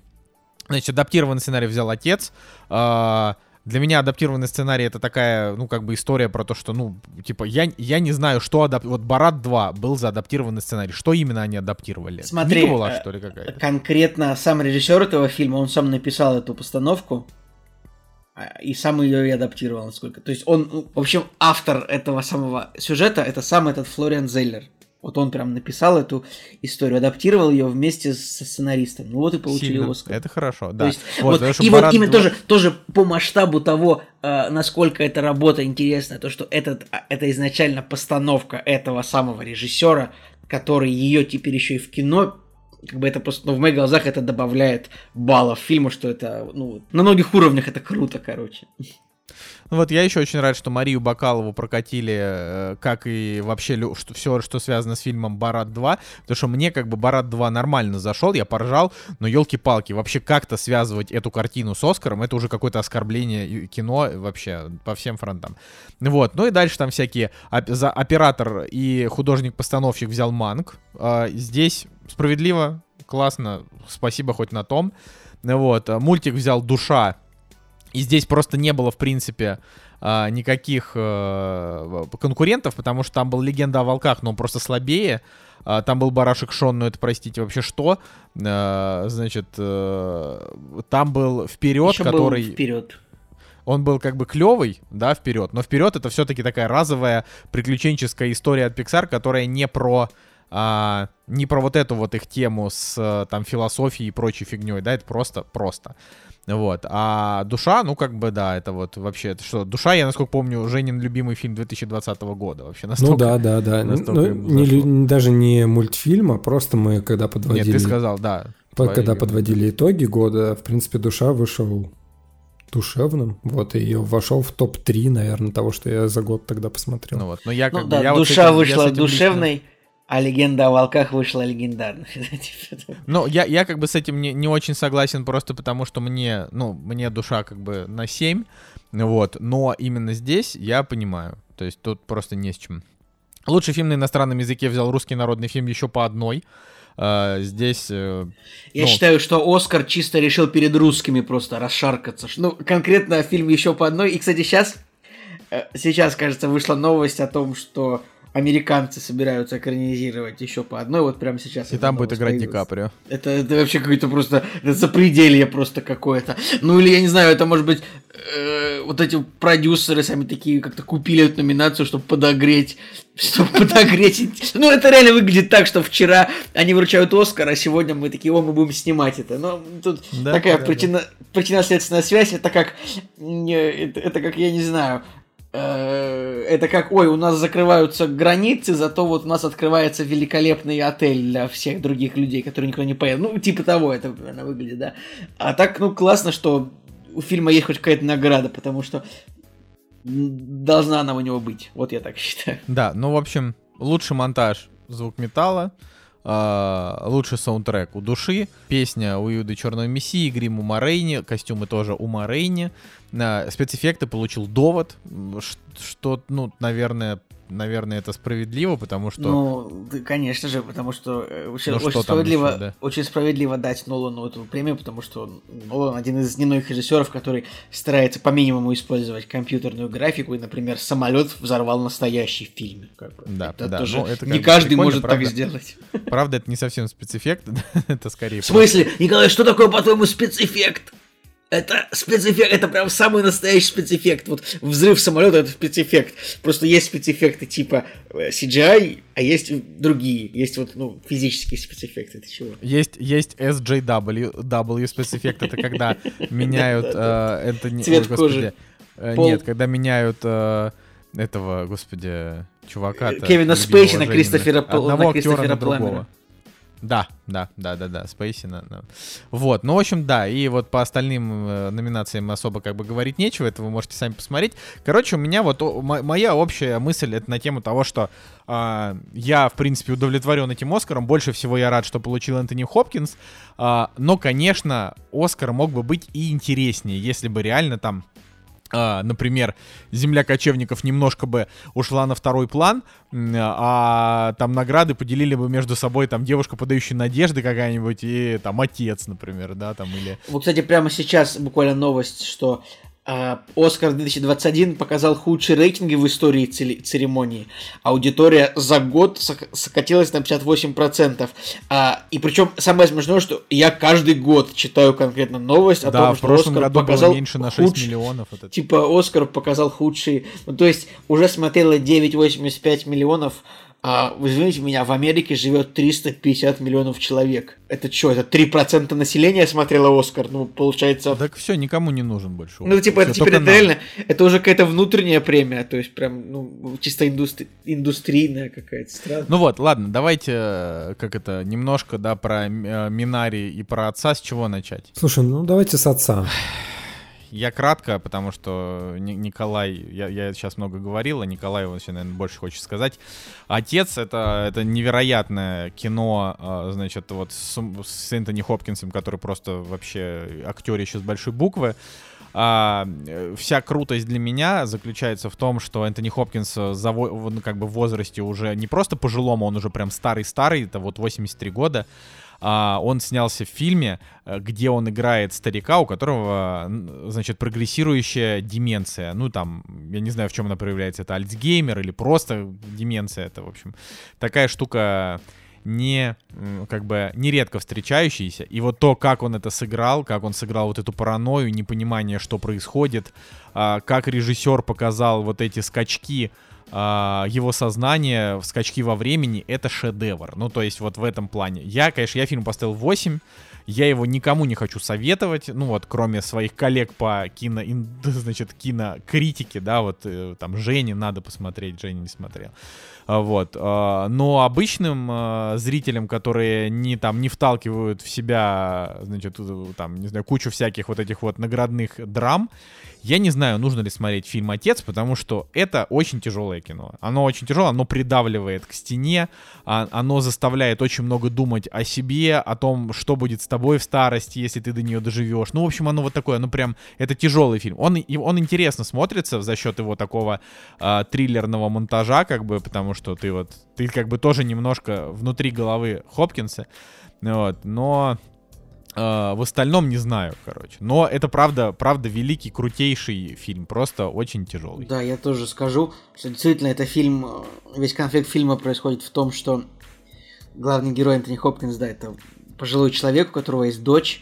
Значит, адаптированный сценарий взял отец. А, для меня адаптированный сценарий это такая, ну, как бы история про то, что, ну, типа, я, я не знаю, что адап... Вот Барат 2 был за адаптированный сценарий. Что именно они адаптировали? Смотри, была, э, что ли, какая-то? конкретно сам режиссер этого фильма, он сам написал эту постановку а, и сам ее и адаптировал, насколько. То есть он, ну, в общем, автор этого самого сюжета, это сам этот Флориан Зейлер. Вот он прям написал эту историю, адаптировал ее вместе со сценаристом. Ну вот и получили Сильно. Оскар. Это хорошо, да. То есть, Вот, вот, и вот именно 2 тоже, тоже по масштабу того, э, насколько эта работа интересна, то, что этот, а, это изначально постановка этого самого режиссера, который ее теперь еще и в кино, как бы это просто, ну, в моих глазах это добавляет баллов фильму, что это, ну, на многих уровнях это круто, короче. Ну вот я еще очень рад, что Марию Бакалову прокатили, э, как и вообще что, все, что связано с фильмом «Барат 2», потому что мне как бы «Барат 2» нормально зашел, я поржал, но елки-палки, вообще как-то связывать эту картину с «Оскаром», это уже какое-то оскорбление кино вообще по всем фронтам. Вот, ну и дальше там всякие, оператор и художник-постановщик взял Манг, А, здесь справедливо, классно, спасибо хоть на том. Вот, мультик взял «Душа», и здесь просто не было, в принципе, а, никаких э, конкурентов, потому что там был легенда о волках, но он просто слабее. А, Там был барашек Шон, но это, простите, вообще что? А, Значит, э, там был вперед, Еще который... вперед. Он был как бы клевый, да, вперед, но вперед это все-таки такая разовая приключенческая история от Pixar, которая не про а, не про вот эту вот их тему с э, там философией и прочей фигней, да, это просто просто. Вот. А душа, ну, как бы, да, это вот вообще, это что, душа, я, насколько помню, Женин любимый фильм 2020 года. Вообще настолько. Ну да, да, да. настолько Ну, не даже не мультфильм, а просто мы, когда Нет, подводили, ты сказал, да. по- Твои- когда подводили итоги года, в принципе, душа вышел душевным. Вот, и вошел в топ-3, наверное, того, что я за год тогда посмотрел. Ну вот, но я как Ну бы, да, я вот душа этим- я с вышла этим лично- душевной, а легенда о волках вышла легендарной. Ну, я, я как бы с этим не, не очень согласен, просто потому что мне, ну, мне душа как бы на 7, вот, но именно здесь я понимаю, то есть тут просто не с чем. Лучший фильм на иностранном языке взял русский народный фильм еще по одной. А, здесь... э, Я ну, считаю, что Оскар чисто решил перед русскими просто расшаркаться. Ну, конкретно фильм еще по одной. И, кстати, сейчас, сейчас, кажется, вышла новость о том, что американцы собираются экранизировать еще по одной. Вот прямо сейчас. И там будет играть Ди. Каприо. Это, это вообще какое-то просто это запределье просто какое-то. Ну или я не знаю, это может быть э, вот эти продюсеры сами такие как-то купили эту номинацию, чтобы подогреть, чтобы подогреть. Ну это реально выглядит так, что вчера они вручают Оскар, а сегодня мы такие, о, мы будем снимать это. Но тут Да, такая да, причина, причинно-следственная связь, это как, это, это как, я не знаю, это как, ой, у нас закрываются границы, зато вот у нас открывается великолепный отель для всех других людей, которые никуда не поедут. Ну, типа того это она выглядит, да. А так, ну, классно, что у фильма есть хоть какая-то награда, потому что должна она у него быть. Вот я так считаю. Да, ну, в общем, лучший монтаж звук металла. э, лучший саундтрек у души, песня у Юды Черного Мессии, грим у Морейни, костюмы тоже у Морейни. Э, спецэффекты получил довод, что, ну, наверное, наверное, это справедливо, потому что... Ну, да, конечно же, потому что э, очень, ну, очень, справедливо, еще, да? очень справедливо дать Нолану эту премию, потому что Нолан один из немногих режиссеров, который старается по минимуму использовать компьютерную графику, и, например, самолет взорвал настоящий фильм. Как бы. Да, это да. тоже ну, это не каждый может правда, так сделать. Правда, это не совсем спецэффект, это скорее... В смысле? Николай, что такое, по-твоему, спецэффект? Это спецэффект, это прям самый настоящий спецэффект. Вот взрыв самолета это спецэффект. Просто есть спецэффекты типа э, CGI, а есть другие. Есть вот, ну, физические спецэффекты. Это чего? Есть, есть SJW, W спецэффект, это когда меняют э, это Цвет кожи. Э, нет, когда меняют этого, господи, чувака. Кевина Спейси на Кристофера Пламена. Да, да, да, да, да, Спейси. На, на. Вот, ну, в общем, да, и вот по остальным э, номинациям особо как бы говорить нечего, это вы можете сами посмотреть. Короче, у меня вот о, моя общая мысль это на тему того, что э, я, в принципе, удовлетворен этим Оскаром, больше всего я рад, что получил Энтони Хопкинс, э, но, конечно, Оскар мог бы быть и интереснее, если бы реально там например, земля кочевников немножко бы ушла на второй план, а там награды поделили бы между собой там девушка, подающая надежды какая-нибудь, и там отец, например, да, там или... Вот, кстати, прямо сейчас буквально новость, что а, Оскар 2021 показал худшие рейтинги в истории церемонии. Аудитория за год сократилась на 58%. А, и причем самое смешное, что я каждый год читаю конкретно новость о да, том, что Оскар показал меньше на 6 худш... миллионов. Это... Типа Оскар показал худшие... Ну, то есть уже смотрело 9,85 миллионов а, вы извините меня, в Америке живет 350 миллионов человек. Это что, это 3% населения смотрело Оскар? Ну, получается... Так все, никому не нужен больше. Ну, типа, это теперь это реально, это уже какая-то внутренняя премия, то есть прям, ну, чисто индустри... индустрийная какая-то страна. Ну вот, ладно, давайте, э, как это, немножко, да, про э, Минари и про отца, с чего начать? Слушай, ну давайте с отца. Я кратко, потому что Николай, я, я сейчас много говорил, а Николай вообще, наверное, больше хочет сказать. Отец это, это невероятное кино, а, значит, вот с, с Энтони Хопкинсом, который просто вообще актерище с большой буквы. А, вся крутость для меня заключается в том, что Энтони Хопкинс за, ну, как бы в возрасте уже не просто пожилому, он уже прям старый-старый, это вот 83 года он снялся в фильме, э, где он играет старика, у которого, значит, прогрессирующая деменция. Ну, там, я не знаю, в чем она проявляется, это Альцгеймер или просто деменция. Это, в общем, такая штука не, как бы, нередко встречающийся. И вот то, как он это сыграл, как он сыграл вот эту паранойю, непонимание, что происходит, а, как режиссер показал вот эти скачки а, его сознание, скачки во времени, это шедевр. Ну, то есть вот в этом плане. Я, конечно, я фильм поставил 8, я его никому не хочу советовать, ну вот, кроме своих коллег по кино, значит, кинокритике, да, вот э, там Жене надо посмотреть, Женя не смотрел. А, вот. А, но обычным зрителям, которые не там не вталкивают в себя, значит, там, не знаю, кучу всяких вот этих вот наградных драм, я не знаю, нужно ли смотреть фильм «Отец», потому что это очень тяжелое кино. Оно очень тяжелое, оно придавливает к стене, а, оно заставляет очень много думать о себе, о том, что будет с тобой в старости, если ты до нее доживешь. Ну, в общем, оно вот такое, ну прям, это тяжелый фильм. Он, он интересно смотрится за счет его такого э, триллерного монтажа, как бы, потому что ты вот, ты как бы тоже немножко внутри головы Хопкинса, вот, но в остальном не знаю, короче. Но это правда, правда великий, крутейший фильм, просто очень тяжелый. Да, я тоже скажу, что действительно это фильм, э, весь конфликт фильма происходит в том, что главный герой Энтони Хопкинс, да, это пожилой человек, у которого есть дочь,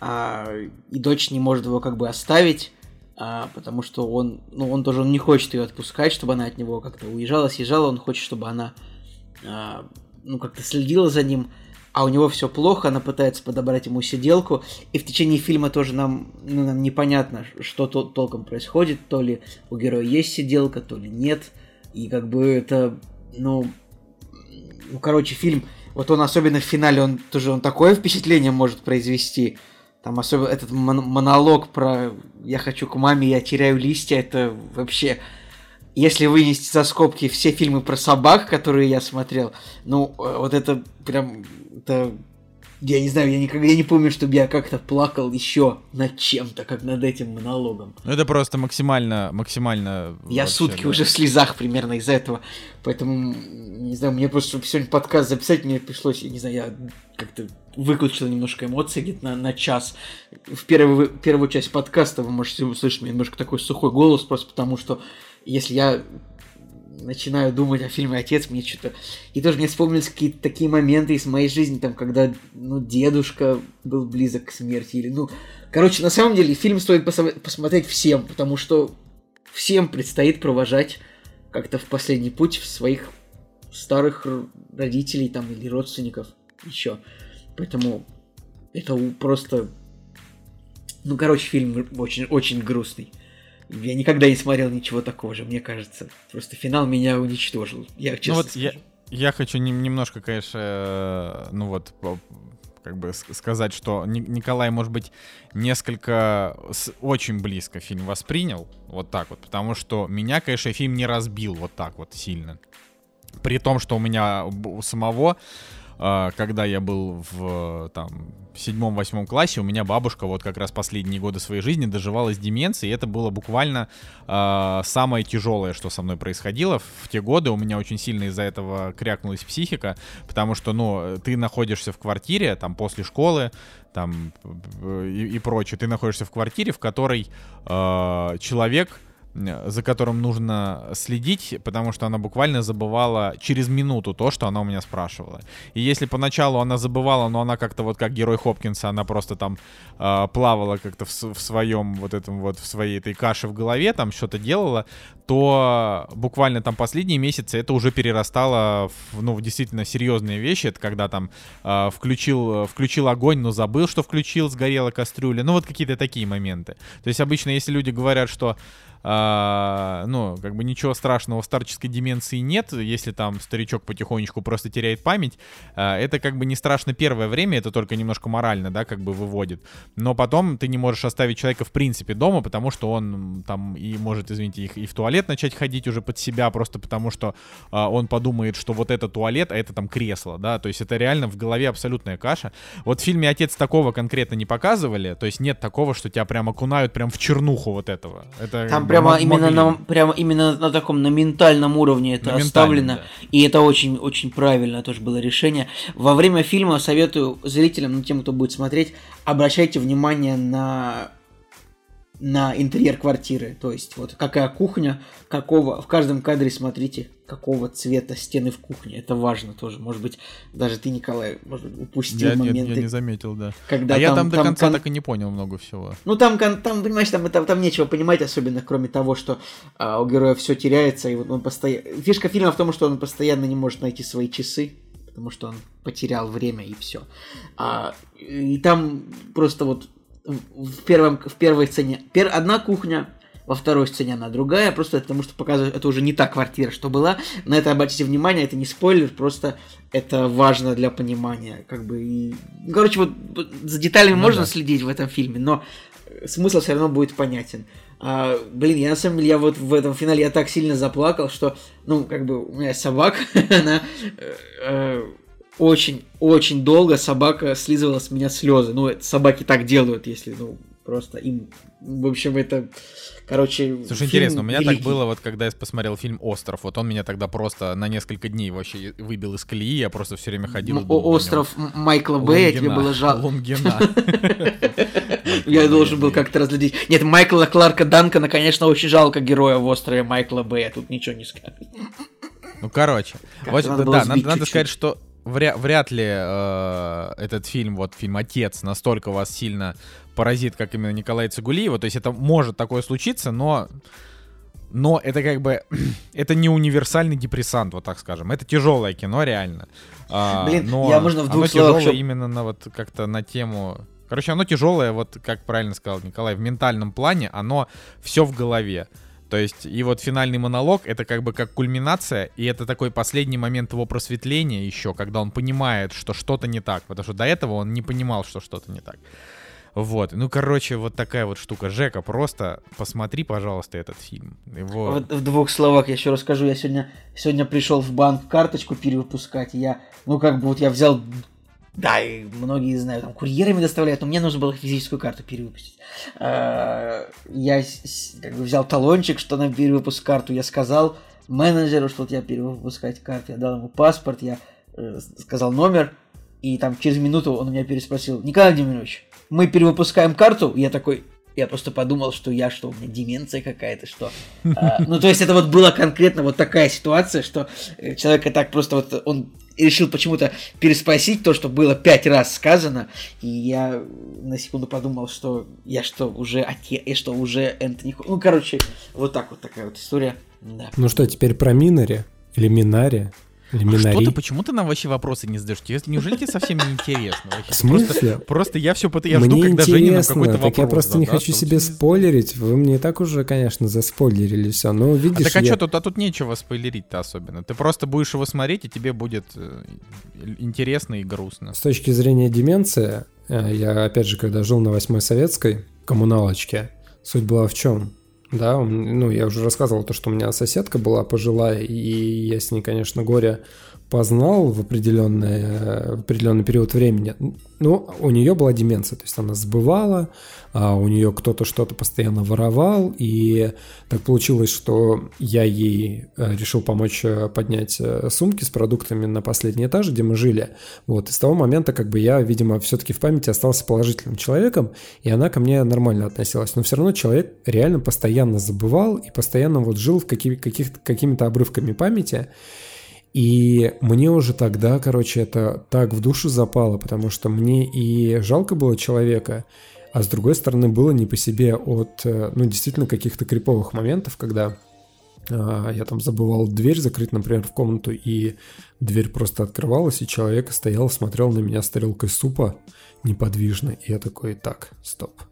а, и дочь не может его как бы оставить, а, потому что он, ну, он тоже он не хочет ее отпускать, чтобы она от него как-то уезжала, съезжала, он хочет, чтобы она, а, ну, как-то следила за ним, а у него все плохо, она пытается подобрать ему сиделку, и в течение фильма тоже нам, ну, нам непонятно, что то, толком происходит, то ли у героя есть сиделка, то ли нет, и как бы это, ну, ну, короче, фильм, вот он особенно в финале, он тоже, он такое впечатление может произвести, там особенно этот мон- монолог про «я хочу к маме, я теряю листья», это вообще если вынести за скобки все фильмы про собак, которые я смотрел, ну, э, вот это прям, это я не знаю, я никогда не помню, чтобы я как-то плакал еще над чем-то, как над этим монологом. Ну это просто максимально, максимально... Я вообще, сутки да. уже в слезах примерно из-за этого, поэтому, не знаю, мне просто, чтобы сегодня подкаст записать, мне пришлось, я не знаю, я как-то выключил немножко эмоций где-то на, на час. В первую, первую часть подкаста вы можете услышать немножко такой сухой голос, просто потому что если я начинаю думать о фильме «Отец», мне что-то... И тоже мне вспомнились какие-то такие моменты из моей жизни, там, когда, ну, дедушка был близок к смерти, или, ну... Короче, на самом деле, фильм стоит пос- посмотреть всем, потому что всем предстоит провожать как-то в последний путь своих старых родителей там или родственников еще. Поэтому это просто... Ну, короче, фильм очень, очень грустный. Я никогда не смотрел ничего такого же, мне кажется. Просто финал меня уничтожил. Я честно ну вот я, я хочу не, немножко, конечно, э, ну вот как бы сказать, что Николай, может быть, несколько очень близко фильм воспринял, вот так вот, потому что меня, конечно, фильм не разбил вот так вот сильно. При том, что у меня у самого когда я был в там седьмом-восьмом классе, у меня бабушка вот как раз последние годы своей жизни доживала с деменцией, и это было буквально э, самое тяжелое, что со мной происходило. В те годы у меня очень сильно из-за этого крякнулась психика, потому что, ну, ты находишься в квартире, там, после школы, там, и, и прочее, ты находишься в квартире, в которой э, человек за которым нужно следить, потому что она буквально забывала через минуту то, что она у меня спрашивала. И если поначалу она забывала, но она как-то вот как герой Хопкинса, она просто там э, плавала как-то в, в своем вот этом вот, в своей этой каше в голове, там что-то делала, то буквально там последние месяцы это уже перерастало в, ну, в действительно серьезные вещи. Это когда там э, включил, включил огонь, но забыл, что включил, сгорела кастрюля. Ну вот какие-то такие моменты. То есть обычно, если люди говорят, что а, ну, как бы ничего страшного в старческой деменции нет, если там старичок потихонечку просто теряет память, а, это как бы не страшно первое время, это только немножко морально, да, как бы выводит, но потом ты не можешь оставить человека в принципе дома, потому что он там и может, извините, их и в туалет начать ходить уже под себя, просто потому что а, он подумает, что вот это туалет, а это там кресло, да, то есть это реально в голове абсолютная каша. Вот в фильме «Отец» такого конкретно не показывали, то есть нет такого, что тебя прям окунают прям в чернуху вот этого. Это там прямо именно на, прямо именно на таком на ментальном уровне это на оставлено. Да. И это очень, очень правильно тоже было решение. Во время фильма советую зрителям, ну тем, кто будет смотреть, обращайте внимание на на интерьер квартиры. То есть, вот какая кухня, какого. В каждом кадре смотрите, какого цвета стены в кухне. Это важно тоже. Может быть, даже ты, Николай, может упустил я, моменты. Нет, я не заметил, да. Когда а там, я там до там, конца там, так и не понял много всего. Ну, там, там понимаешь, там, там, там нечего понимать, особенно кроме того, что а, у героя все теряется, и вот он постоянно. Фишка фильма в том, что он постоянно не может найти свои часы, потому что он потерял время и все. А, и там просто вот в, первом, в первой сцене пер, одна кухня, во второй сцене она другая, просто потому что показывает, это уже не та квартира, что была. На это обратите внимание, это не спойлер, просто это важно для понимания. Как бы и... Короче, вот за деталями ну, можно да. следить в этом фильме, но смысл все равно будет понятен. А, блин, я на самом деле, я вот в этом финале я так сильно заплакал, что, ну, как бы у меня собака, она э, э очень-очень долго собака слизывала с меня слезы. Ну, собаки так делают, если, ну, просто им... В общем, это... Короче, Слушай, интересно, у меня великий. так было, вот когда я посмотрел фильм «Остров», вот он меня тогда просто на несколько дней вообще выбил из колеи, я просто все время ходил думал «Остров» Майкла Бэя, тебе было жалко. Лунгина. Я должен был как-то разглядеть. Нет, Майкла Кларка Данкона, конечно, очень жалко героя в «Острове» Майкла Бэя, тут ничего не скажешь. Ну, короче, вот, да, надо, надо сказать, что вряд, вряд ли э, этот фильм, вот фильм «Отец», настолько вас сильно поразит, как именно Николай Цигулиева. То есть это может такое случиться, но... Но это как бы... это не универсальный депрессант, вот так скажем. Это тяжелое кино, реально. А, Блин, но я можно в двух оно словах... тяжелое именно на вот как-то на тему... Короче, оно тяжелое, вот как правильно сказал Николай, в ментальном плане, оно все в голове. То есть, и вот финальный монолог, это как бы как кульминация, и это такой последний момент его просветления еще, когда он понимает, что что-то не так, потому что до этого он не понимал, что что-то не так. Вот, ну, короче, вот такая вот штука. Жека, просто посмотри, пожалуйста, этот фильм. Его... Вот в двух словах я еще расскажу. Я сегодня, сегодня пришел в банк карточку перевыпускать. и Я, ну, как бы вот я взял да, и многие знают, там курьерами доставляют, но мне нужно было физическую карту перевыпустить. А, Я как бы взял талончик, что на перевыпуск карту, я сказал менеджеру, что вот я перевыпускать карту, я дал ему паспорт, я э, сказал номер, и там через минуту он меня переспросил, Николай Владимирович, мы перевыпускаем карту? Я такой, я просто подумал, что я что, у меня деменция какая-то, что... А, Ну, то есть это вот была конкретно вот такая ситуация, что э, человек и так просто вот, он решил почему-то переспросить то, что было пять раз сказано, и я на секунду подумал, что я что, уже отец, я что, уже Энтони... Ну, короче, вот так вот такая вот история. Да. Ну что, теперь про Минари? Или Минари? А что ты, почему ты нам вообще вопросы не задаешь? Тебе- Неужели тебе совсем не интересно? вообще? В смысле? Просто, просто я все я жду, мне когда Женя нам какой-то вопрос я просто не хочу а себе спойлерить. Вы мне и так уже, конечно, заспойлерили все. Но А видишь, так а я- что тут, а тут нечего спойлерить-то особенно. Ты просто будешь его смотреть, и тебе будет э, интересно и грустно. С точки зрения деменции, э, я опять же, когда жил на Восьмой Советской коммуналочке, суть была в чем? Да, ну, я уже рассказывал то, что у меня соседка была пожилая, и я с ней, конечно, горе познал в определенный, в определенный период времени. Ну, у нее была деменция, то есть она сбывала, а у нее кто-то что-то постоянно воровал, и так получилось, что я ей э, решил помочь э, поднять э, сумки с продуктами на последний этаж, где мы жили. Вот, и с того момента, как бы я, видимо, все-таки в памяти остался положительным человеком, и она ко мне нормально относилась. Но все равно человек реально постоянно забывал и постоянно вот жил в каких, каких, какими-то обрывками памяти. И мне уже тогда, короче, это так в душу запало, потому что мне и жалко было человека, а с другой стороны было не по себе от, э, ну, действительно каких-то криповых моментов, когда а, я там забывал дверь закрыть, например, в комнату, и дверь просто открывалась, и человек стоял, смотрел на меня с тарелкой супа неподвижно, и я такой, так, стоп,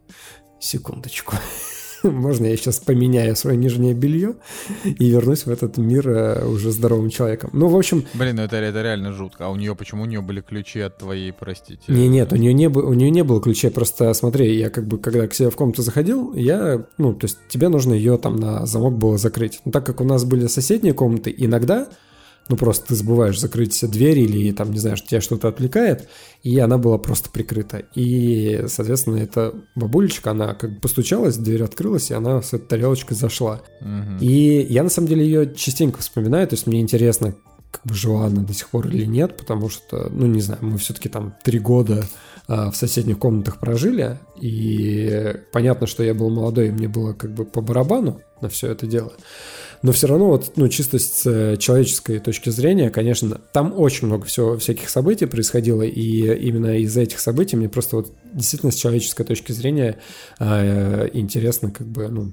секундочку. Можно я сейчас поменяю свое нижнее белье и вернусь в этот мир э, уже здоровым человеком. Ну, в общем, Блин, ну это, это реально жутко. А у нее почему у нее были ключи от твоей, простите? Не, нет, у нее не, у нее не было ключей, просто смотри, я как бы, когда к себе в комнату заходил, я, ну, то есть тебе нужно ее там на замок было закрыть. Но так как у нас были соседние комнаты, иногда, ну, просто ты забываешь закрыть все двери или там, не знаю, тебя что-то отвлекает, и она была просто прикрыта. И, соответственно, эта бабулечка, она как бы постучалась, дверь открылась, и она с этой тарелочкой зашла. Мгм. И я на самом деле ее частенько вспоминаю, то есть мне интересно, как бы жила она до сих пор или нет, потому что, ну не знаю, мы все-таки там три года а, в соседних комнатах прожили, и понятно, что я был молодой, и мне было как бы по барабану на все это дело. Но все равно, вот, ну, чисто с э, человеческой точки зрения, конечно, там очень много всего, всяких событий происходило, и именно из-за этих событий мне просто вот действительно с человеческой точки зрения э, интересно, как бы, ну,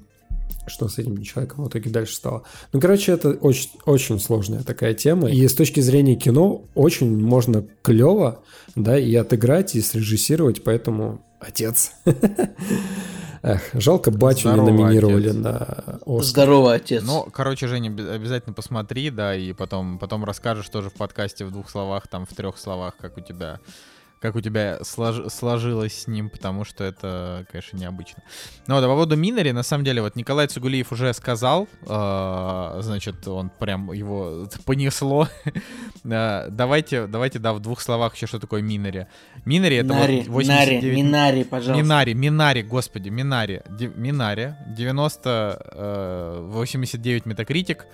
что с этим человеком в итоге дальше стало. Ну, короче, это очень, очень сложная такая тема. И с точки зрения кино очень можно клево, да, и отыграть, и срежиссировать, поэтому отец. Эх, жалко батю не Здорово, номинировали отец. на Оскар. Здорово, отец. Ну, короче, Женя, обязательно посмотри, да, и потом, потом расскажешь тоже в подкасте в двух словах, там, в трех словах, как у тебя как у тебя слож- сложилось с ним, потому что это, конечно, необычно. Ну вот, а по поводу Минари, на самом деле, вот Николай Цугулиев уже сказал, э, значит, он прям его понесло. Э, давайте, давайте, да, в двух словах еще, что такое Минари. Минари это Нари, вот Нари, 89... Минари, пожалуйста. Минари, Минари, господи, Минари. Ди- Минари, 90, э, 89 метакритик.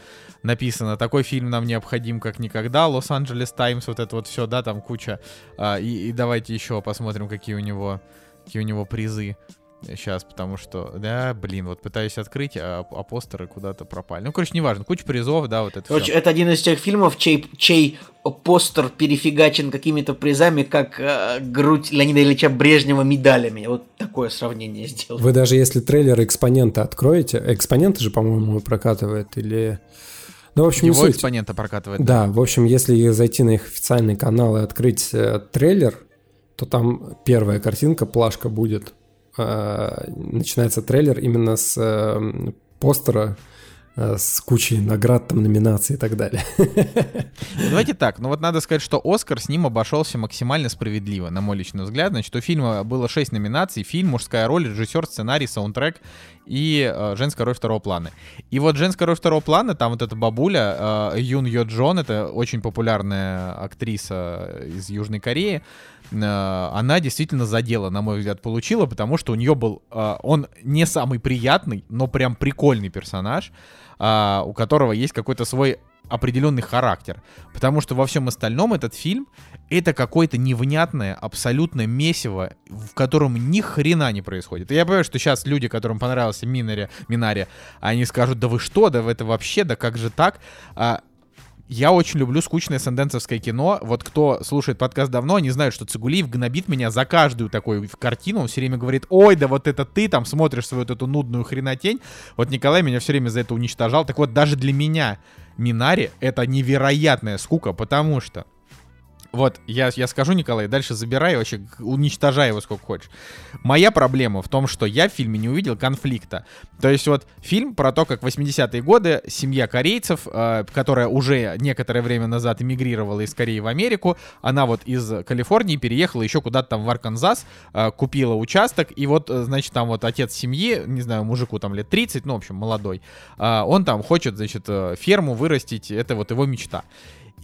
Написано, такой фильм нам необходим как никогда. Лос-Анджелес Таймс, вот это вот все, да, там куча. А, и, и давайте еще посмотрим, какие у него, какие у него призы. Сейчас, потому что, да, блин, вот пытаюсь открыть, а, а постеры куда-то пропали. Ну, короче, неважно, куча призов, да, вот это Короче, все. это один из тех фильмов, чей, чей постер перефигачен какими-то призами, как э, грудь Леонида Ильича Брежнева медалями. Вот такое сравнение сделал. Вы даже если трейлер экспонента откроете, экспоненты же, по-моему, прокатывает или... Ну, в общем, не Его суть. экспонента прокатывает. Да, в общем, если зайти на их официальный канал и открыть э, трейлер, то там первая картинка, плашка будет. Э, начинается трейлер именно с э, постера с кучей наград, там, номинаций и так далее. Давайте так, ну вот надо сказать, что Оскар с ним обошелся максимально справедливо, на мой личный взгляд. Значит, у фильма было 6 номинаций. Фильм, мужская роль, режиссер, сценарий, саундтрек и э, женская роль второго плана. И вот женская роль второго плана, там вот эта бабуля, э, Юн Йо Джон, это очень популярная актриса из Южной Кореи, э, она действительно задела, на мой взгляд, получила, потому что у нее был, э, он не самый приятный, но прям прикольный персонаж, э, у которого есть какой-то свой определенный характер. Потому что во всем остальном этот фильм это какое-то невнятное, абсолютно месиво, в котором ни хрена не происходит. И я понимаю, что сейчас люди, которым понравился Минари, Минари, они скажут, да вы что, да это вообще, да как же так? А, я очень люблю скучное сенденцевское кино. Вот кто слушает подкаст давно, они знают, что Цигулиев гнобит меня за каждую такую картину. Он все время говорит, ой, да вот это ты там смотришь свою вот эту нудную хренотень. Вот Николай меня все время за это уничтожал. Так вот, даже для меня Минари это невероятная скука, потому что вот, я, я скажу, Николай, дальше забирай, вообще уничтожай его сколько хочешь. Моя проблема в том, что я в фильме не увидел конфликта. То есть вот фильм про то, как в 80-е годы семья корейцев, э, которая уже некоторое время назад эмигрировала из Кореи в Америку, она вот из Калифорнии переехала еще куда-то там в Арканзас, э, купила участок, и вот, э, значит, там вот отец семьи, не знаю, мужику там лет 30, ну, в общем, молодой, э, он там хочет, значит, э, ферму вырастить, это вот его мечта.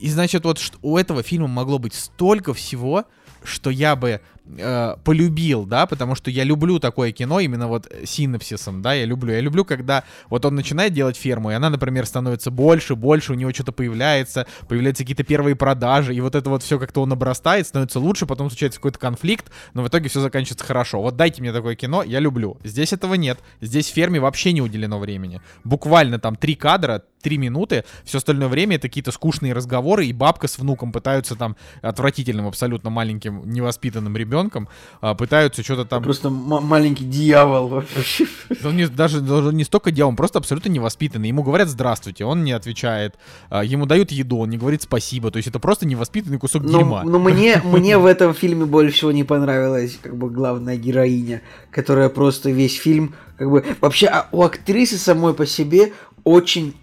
И значит, вот у этого фильма могло быть столько всего, что я бы э, полюбил, да, потому что я люблю такое кино именно вот синапсисом, да, я люблю. Я люблю, когда вот он начинает делать ферму, и она, например, становится больше, больше, у него что-то появляется, появляются какие-то первые продажи, и вот это вот все как-то он обрастает, становится лучше, потом случается какой-то конфликт, но в итоге все заканчивается хорошо. Вот дайте мне такое кино, я люблю. Здесь этого нет. Здесь ферме вообще не уделено времени. Буквально там три кадра, три минуты, все остальное время это какие-то скучные разговоры, и бабка с внуком пытаются там отвратительным, абсолютно маленьким, невоспитанным ребенком, а, пытаются что-то там... Просто маленький дьявол вообще. Он не, даже, даже не столько дьявол, он просто абсолютно невоспитанный. Ему говорят «здравствуйте», он не отвечает, а, ему дают еду, он не говорит «спасибо», то есть это просто невоспитанный кусок но, дерьма. Но мне, мне в этом фильме больше всего не понравилась как бы главная героиня, которая просто весь фильм как бы... Вообще, а у актрисы самой по себе очень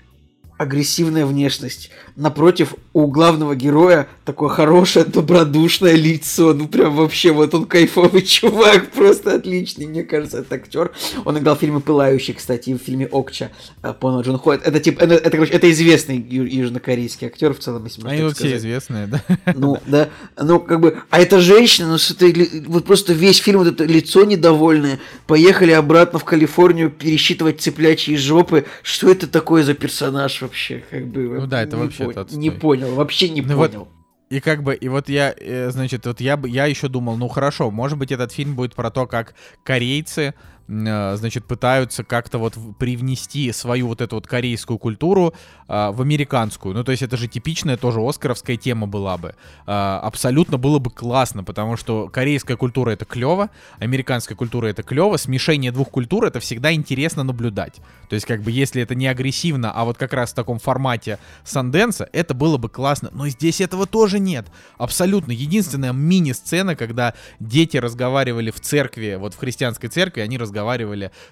агрессивная внешность. Напротив, у главного героя такое хорошее, добродушное лицо. Ну, прям вообще, вот он кайфовый чувак, просто отличный, мне кажется, этот актер. Он играл в фильме «Пылающий», кстати, в фильме «Окча» э, Пона Джон Хойт. Это, типа, это, это, короче, это известный южнокорейский актер в целом, если можно Они вот все известные, да. Ну, да. Ну, как бы, а эта женщина, ну, этой, вот просто весь фильм, вот это лицо недовольное, поехали обратно в Калифорнию пересчитывать цыплячьи жопы. Что это такое за персонаж вообще? Как бы, Ну да, это вообще отстой. Не понял, вообще не Ну вот, понял. И как бы, и вот я, э, значит, вот я, бы- я еще думал, ну хорошо, может быть, этот фильм будет про то, как корейцы, значит, пытаются как-то вот привнести свою вот эту вот корейскую культуру а, в американскую. Ну, то есть это же типичная тоже оскаровская тема была бы. А, абсолютно было бы классно, потому что корейская культура это клево, американская культура это клево, смешение двух культур это всегда интересно наблюдать. То есть как бы если это не агрессивно, а вот как раз в таком формате Санденса, это было бы классно. Но здесь этого тоже нет. Абсолютно. Единственная мини-сцена, когда дети разговаривали в церкви, вот в христианской церкви, они разговаривали,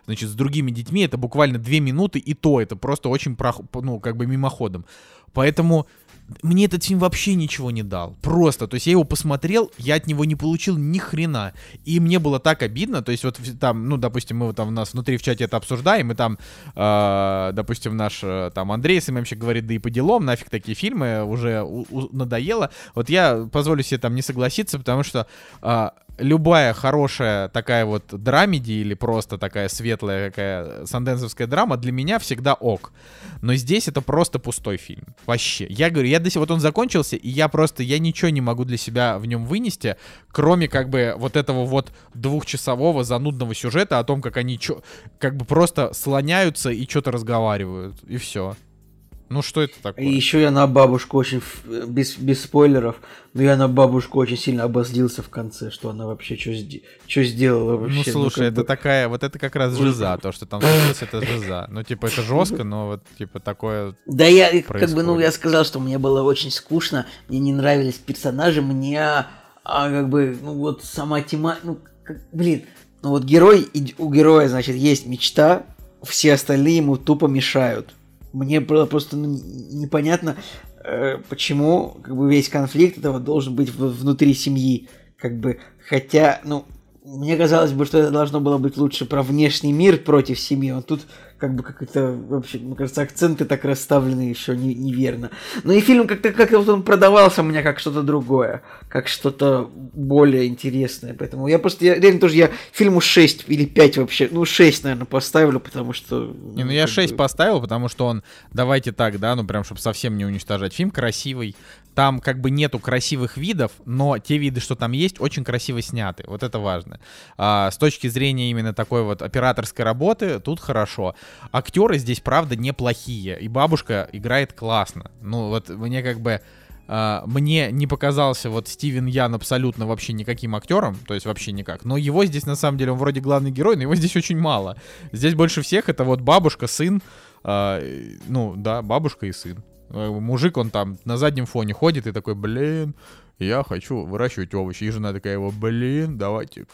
значит, с другими детьми, это буквально две минуты, и то это просто очень, ну, как бы мимоходом. Поэтому мне этот фильм вообще ничего не дал. Просто. То есть я его посмотрел, я от него не получил ни хрена. И мне было так обидно. То есть вот там, ну, допустим, мы вот там у нас внутри в чате это обсуждаем, и там, э, допустим, наш э, там Андрей СММщик говорит, да и по делам, нафиг такие фильмы, уже у- у- надоело. Вот я позволю себе там не согласиться, потому что а, любая хорошая такая вот драмеди или просто такая светлая какая санденсовская драма для меня всегда ок. Но здесь это просто пустой фильм. Вообще. Я говорю, я до сих вот он закончился, и я просто, я ничего не могу для себя в нем вынести, кроме как бы вот этого вот двухчасового занудного сюжета о том, как они чё, как бы просто слоняются и что-то разговаривают. И все. Ну что это такое? И еще я на бабушку очень, ф- без, без спойлеров, но я на бабушку очень сильно обозлился в конце, что она вообще что сделала вообще. Ну слушай, как это бы- такая, вот это как раз жиза, то, что там случилось, это жиза. Ну, типа, это жестко, но вот, типа, такое... Да я, как бы, ну, происходит. я сказал, что мне было очень скучно, мне не нравились персонажи, мне, а, как бы, ну, вот сама тема, ну, как- блин, ну, вот герой, у героя, значит, есть мечта, все остальные ему тупо мешают. Мне было просто ну, непонятно, э, почему как бы весь конфликт этого должен быть внутри семьи. Как бы, хотя, ну, мне казалось бы, что это должно было быть лучше про внешний мир против семьи. Он тут как бы как это вообще, мне кажется, акценты так расставлены еще не, неверно. Но и фильм как-то как вот он продавался меня как что-то другое, как что-то более интересное. Поэтому я просто, я, реально тоже, я фильму 6 или 5 вообще, ну 6, наверное, поставлю, потому что... Не, ну я 6 бы... поставил, потому что он, давайте так, да, ну прям, чтобы совсем не уничтожать. Фильм красивый, там как бы нету красивых видов, но те виды, что там есть, очень красиво сняты. Вот это важно. А, с точки зрения именно такой вот операторской работы, тут хорошо. Актеры здесь, правда, неплохие. И бабушка играет классно. Ну, вот мне как бы... Uh, мне не показался вот Стивен Ян абсолютно вообще никаким актером, то есть вообще никак. Но его здесь на самом деле он вроде главный герой, но его здесь очень мало. Здесь больше всех это вот бабушка, сын, uh, ну да, бабушка и сын. Э, мужик, он там на заднем фоне ходит и такой, блин, я хочу выращивать овощи. И жена такая его, блин, давайте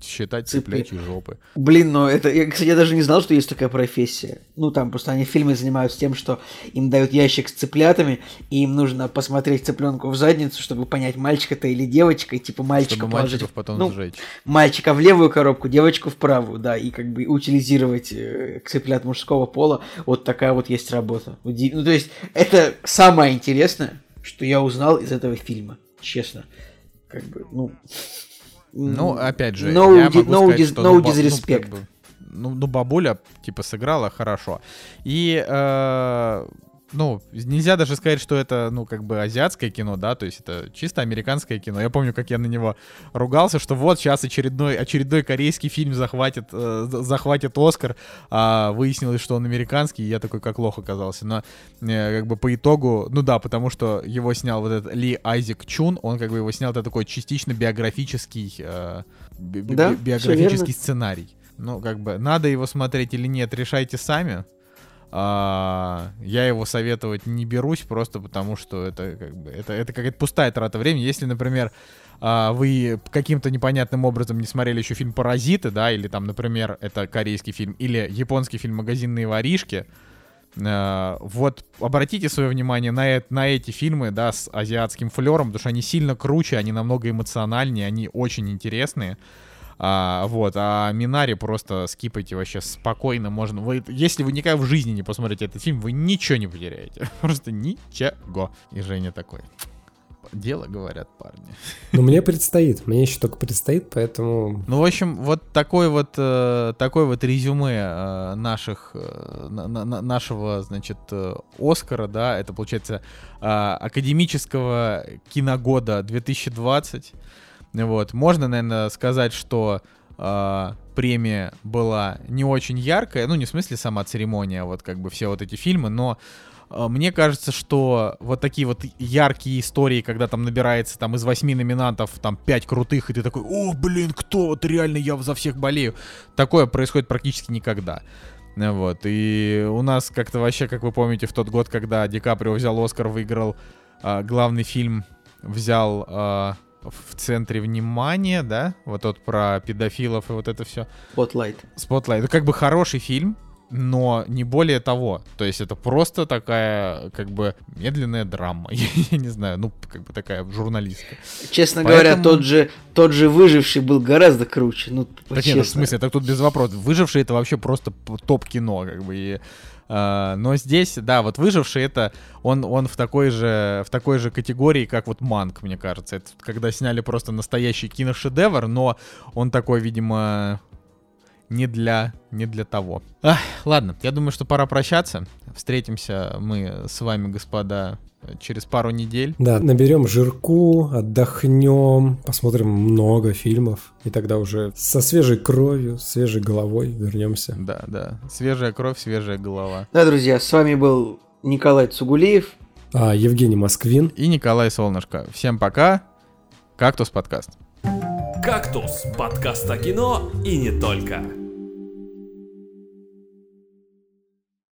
считать цыплячьи жопы. Блин, ну это, я, кстати, я даже не знал, что есть такая профессия. Ну там просто они в фильме занимаются тем, что им дают ящик с цыплятами, и им нужно посмотреть цыпленку в задницу, чтобы понять, мальчик это или девочка, и типа мальчика чтобы положить. потом ну, сжечь. Мальчика в левую коробку, девочку в правую, да, и как бы утилизировать э, цыплят мужского пола. Вот такая вот есть работа. Ну то есть это самое интересное, что я узнал из этого фильма честно. Как бы, ну... Ну, опять же, no, я могу no, сказать, что... No ну, disrespect. Ну, ну, ну, бабуля, типа, сыграла хорошо. И э, ну, нельзя даже сказать, что это, ну, как бы азиатское кино, да, то есть это чисто американское кино. Я помню, как я на него ругался, что вот сейчас очередной, очередной корейский фильм захватит, э, захватит Оскар, а выяснилось, что он американский, и я такой как лох оказался. Но э, как бы по итогу, ну да, потому что его снял вот этот Ли Айзек Чун, он как бы его снял, это такой частично биографический, э, би да, биографический сценарий. Ну, как бы, надо его смотреть или нет, решайте сами. А, я его советовать не берусь просто потому, что это как бы это, это какая-то пустая трата времени. Если, например, а, вы каким-то непонятным образом не смотрели еще фильм «Паразиты», да, или там, например, это корейский фильм, или японский фильм «Магазинные воришки», а, вот обратите свое внимание на, на эти фильмы, да, с азиатским флером, потому что они сильно круче, они намного эмоциональнее, они очень интересные. А, вот, а Минари просто скипайте вообще спокойно можно. Вы, если вы никогда в жизни не посмотрите этот фильм, вы ничего не потеряете. Просто ничего. И Женя такой. Дело, говорят парни. Ну, мне предстоит, мне еще только предстоит, поэтому... Ну, в общем, вот такой вот, э, такой вот резюме э, наших, э, на, на, нашего, значит, Оскара, да, это, получается, академического киногода 2020. Вот. Можно, наверное, сказать, что э, премия была не очень яркая, ну, не в смысле сама церемония, а вот как бы все вот эти фильмы, но э, мне кажется, что вот такие вот яркие истории, когда там набирается там из восьми номинантов там пять крутых, и ты такой, о, блин, кто, вот реально я за всех болею. Такое происходит практически никогда. Вот, и у нас как-то вообще, как вы помните, в тот год, когда Ди Каприо взял Оскар, выиграл э, главный фильм, взял э, в центре внимания, да, вот тот про педофилов и вот это все. Spotlight. Spotlight. Это как бы хороший фильм, но не более того. То есть это просто такая, как бы, медленная драма. Я, я не знаю, ну, как бы такая журналистка. Честно Поэтому... говоря, тот же, тот же «Выживший» был гораздо круче. Ну, да нет, ну, в смысле, это тут без вопросов. «Выживший» — это вообще просто топ-кино, как бы, и но здесь, да, вот выживший это он, он в такой же в такой же категории, как вот Манк, мне кажется. Это когда сняли просто настоящий киношедевр, но он такой, видимо, не для, не для того. Ах, ладно, я думаю, что пора прощаться. Встретимся мы с вами, господа, через пару недель. Да, наберем жирку, отдохнем, посмотрим много фильмов, и тогда уже со свежей кровью, свежей головой вернемся. Да, да, свежая кровь, свежая голова. Да, друзья, с вами был Николай Цугулиев. А, Евгений Москвин. И Николай Солнышко. Всем пока. Кактус подкаст. «Кактус» — подкаст о кино и не только.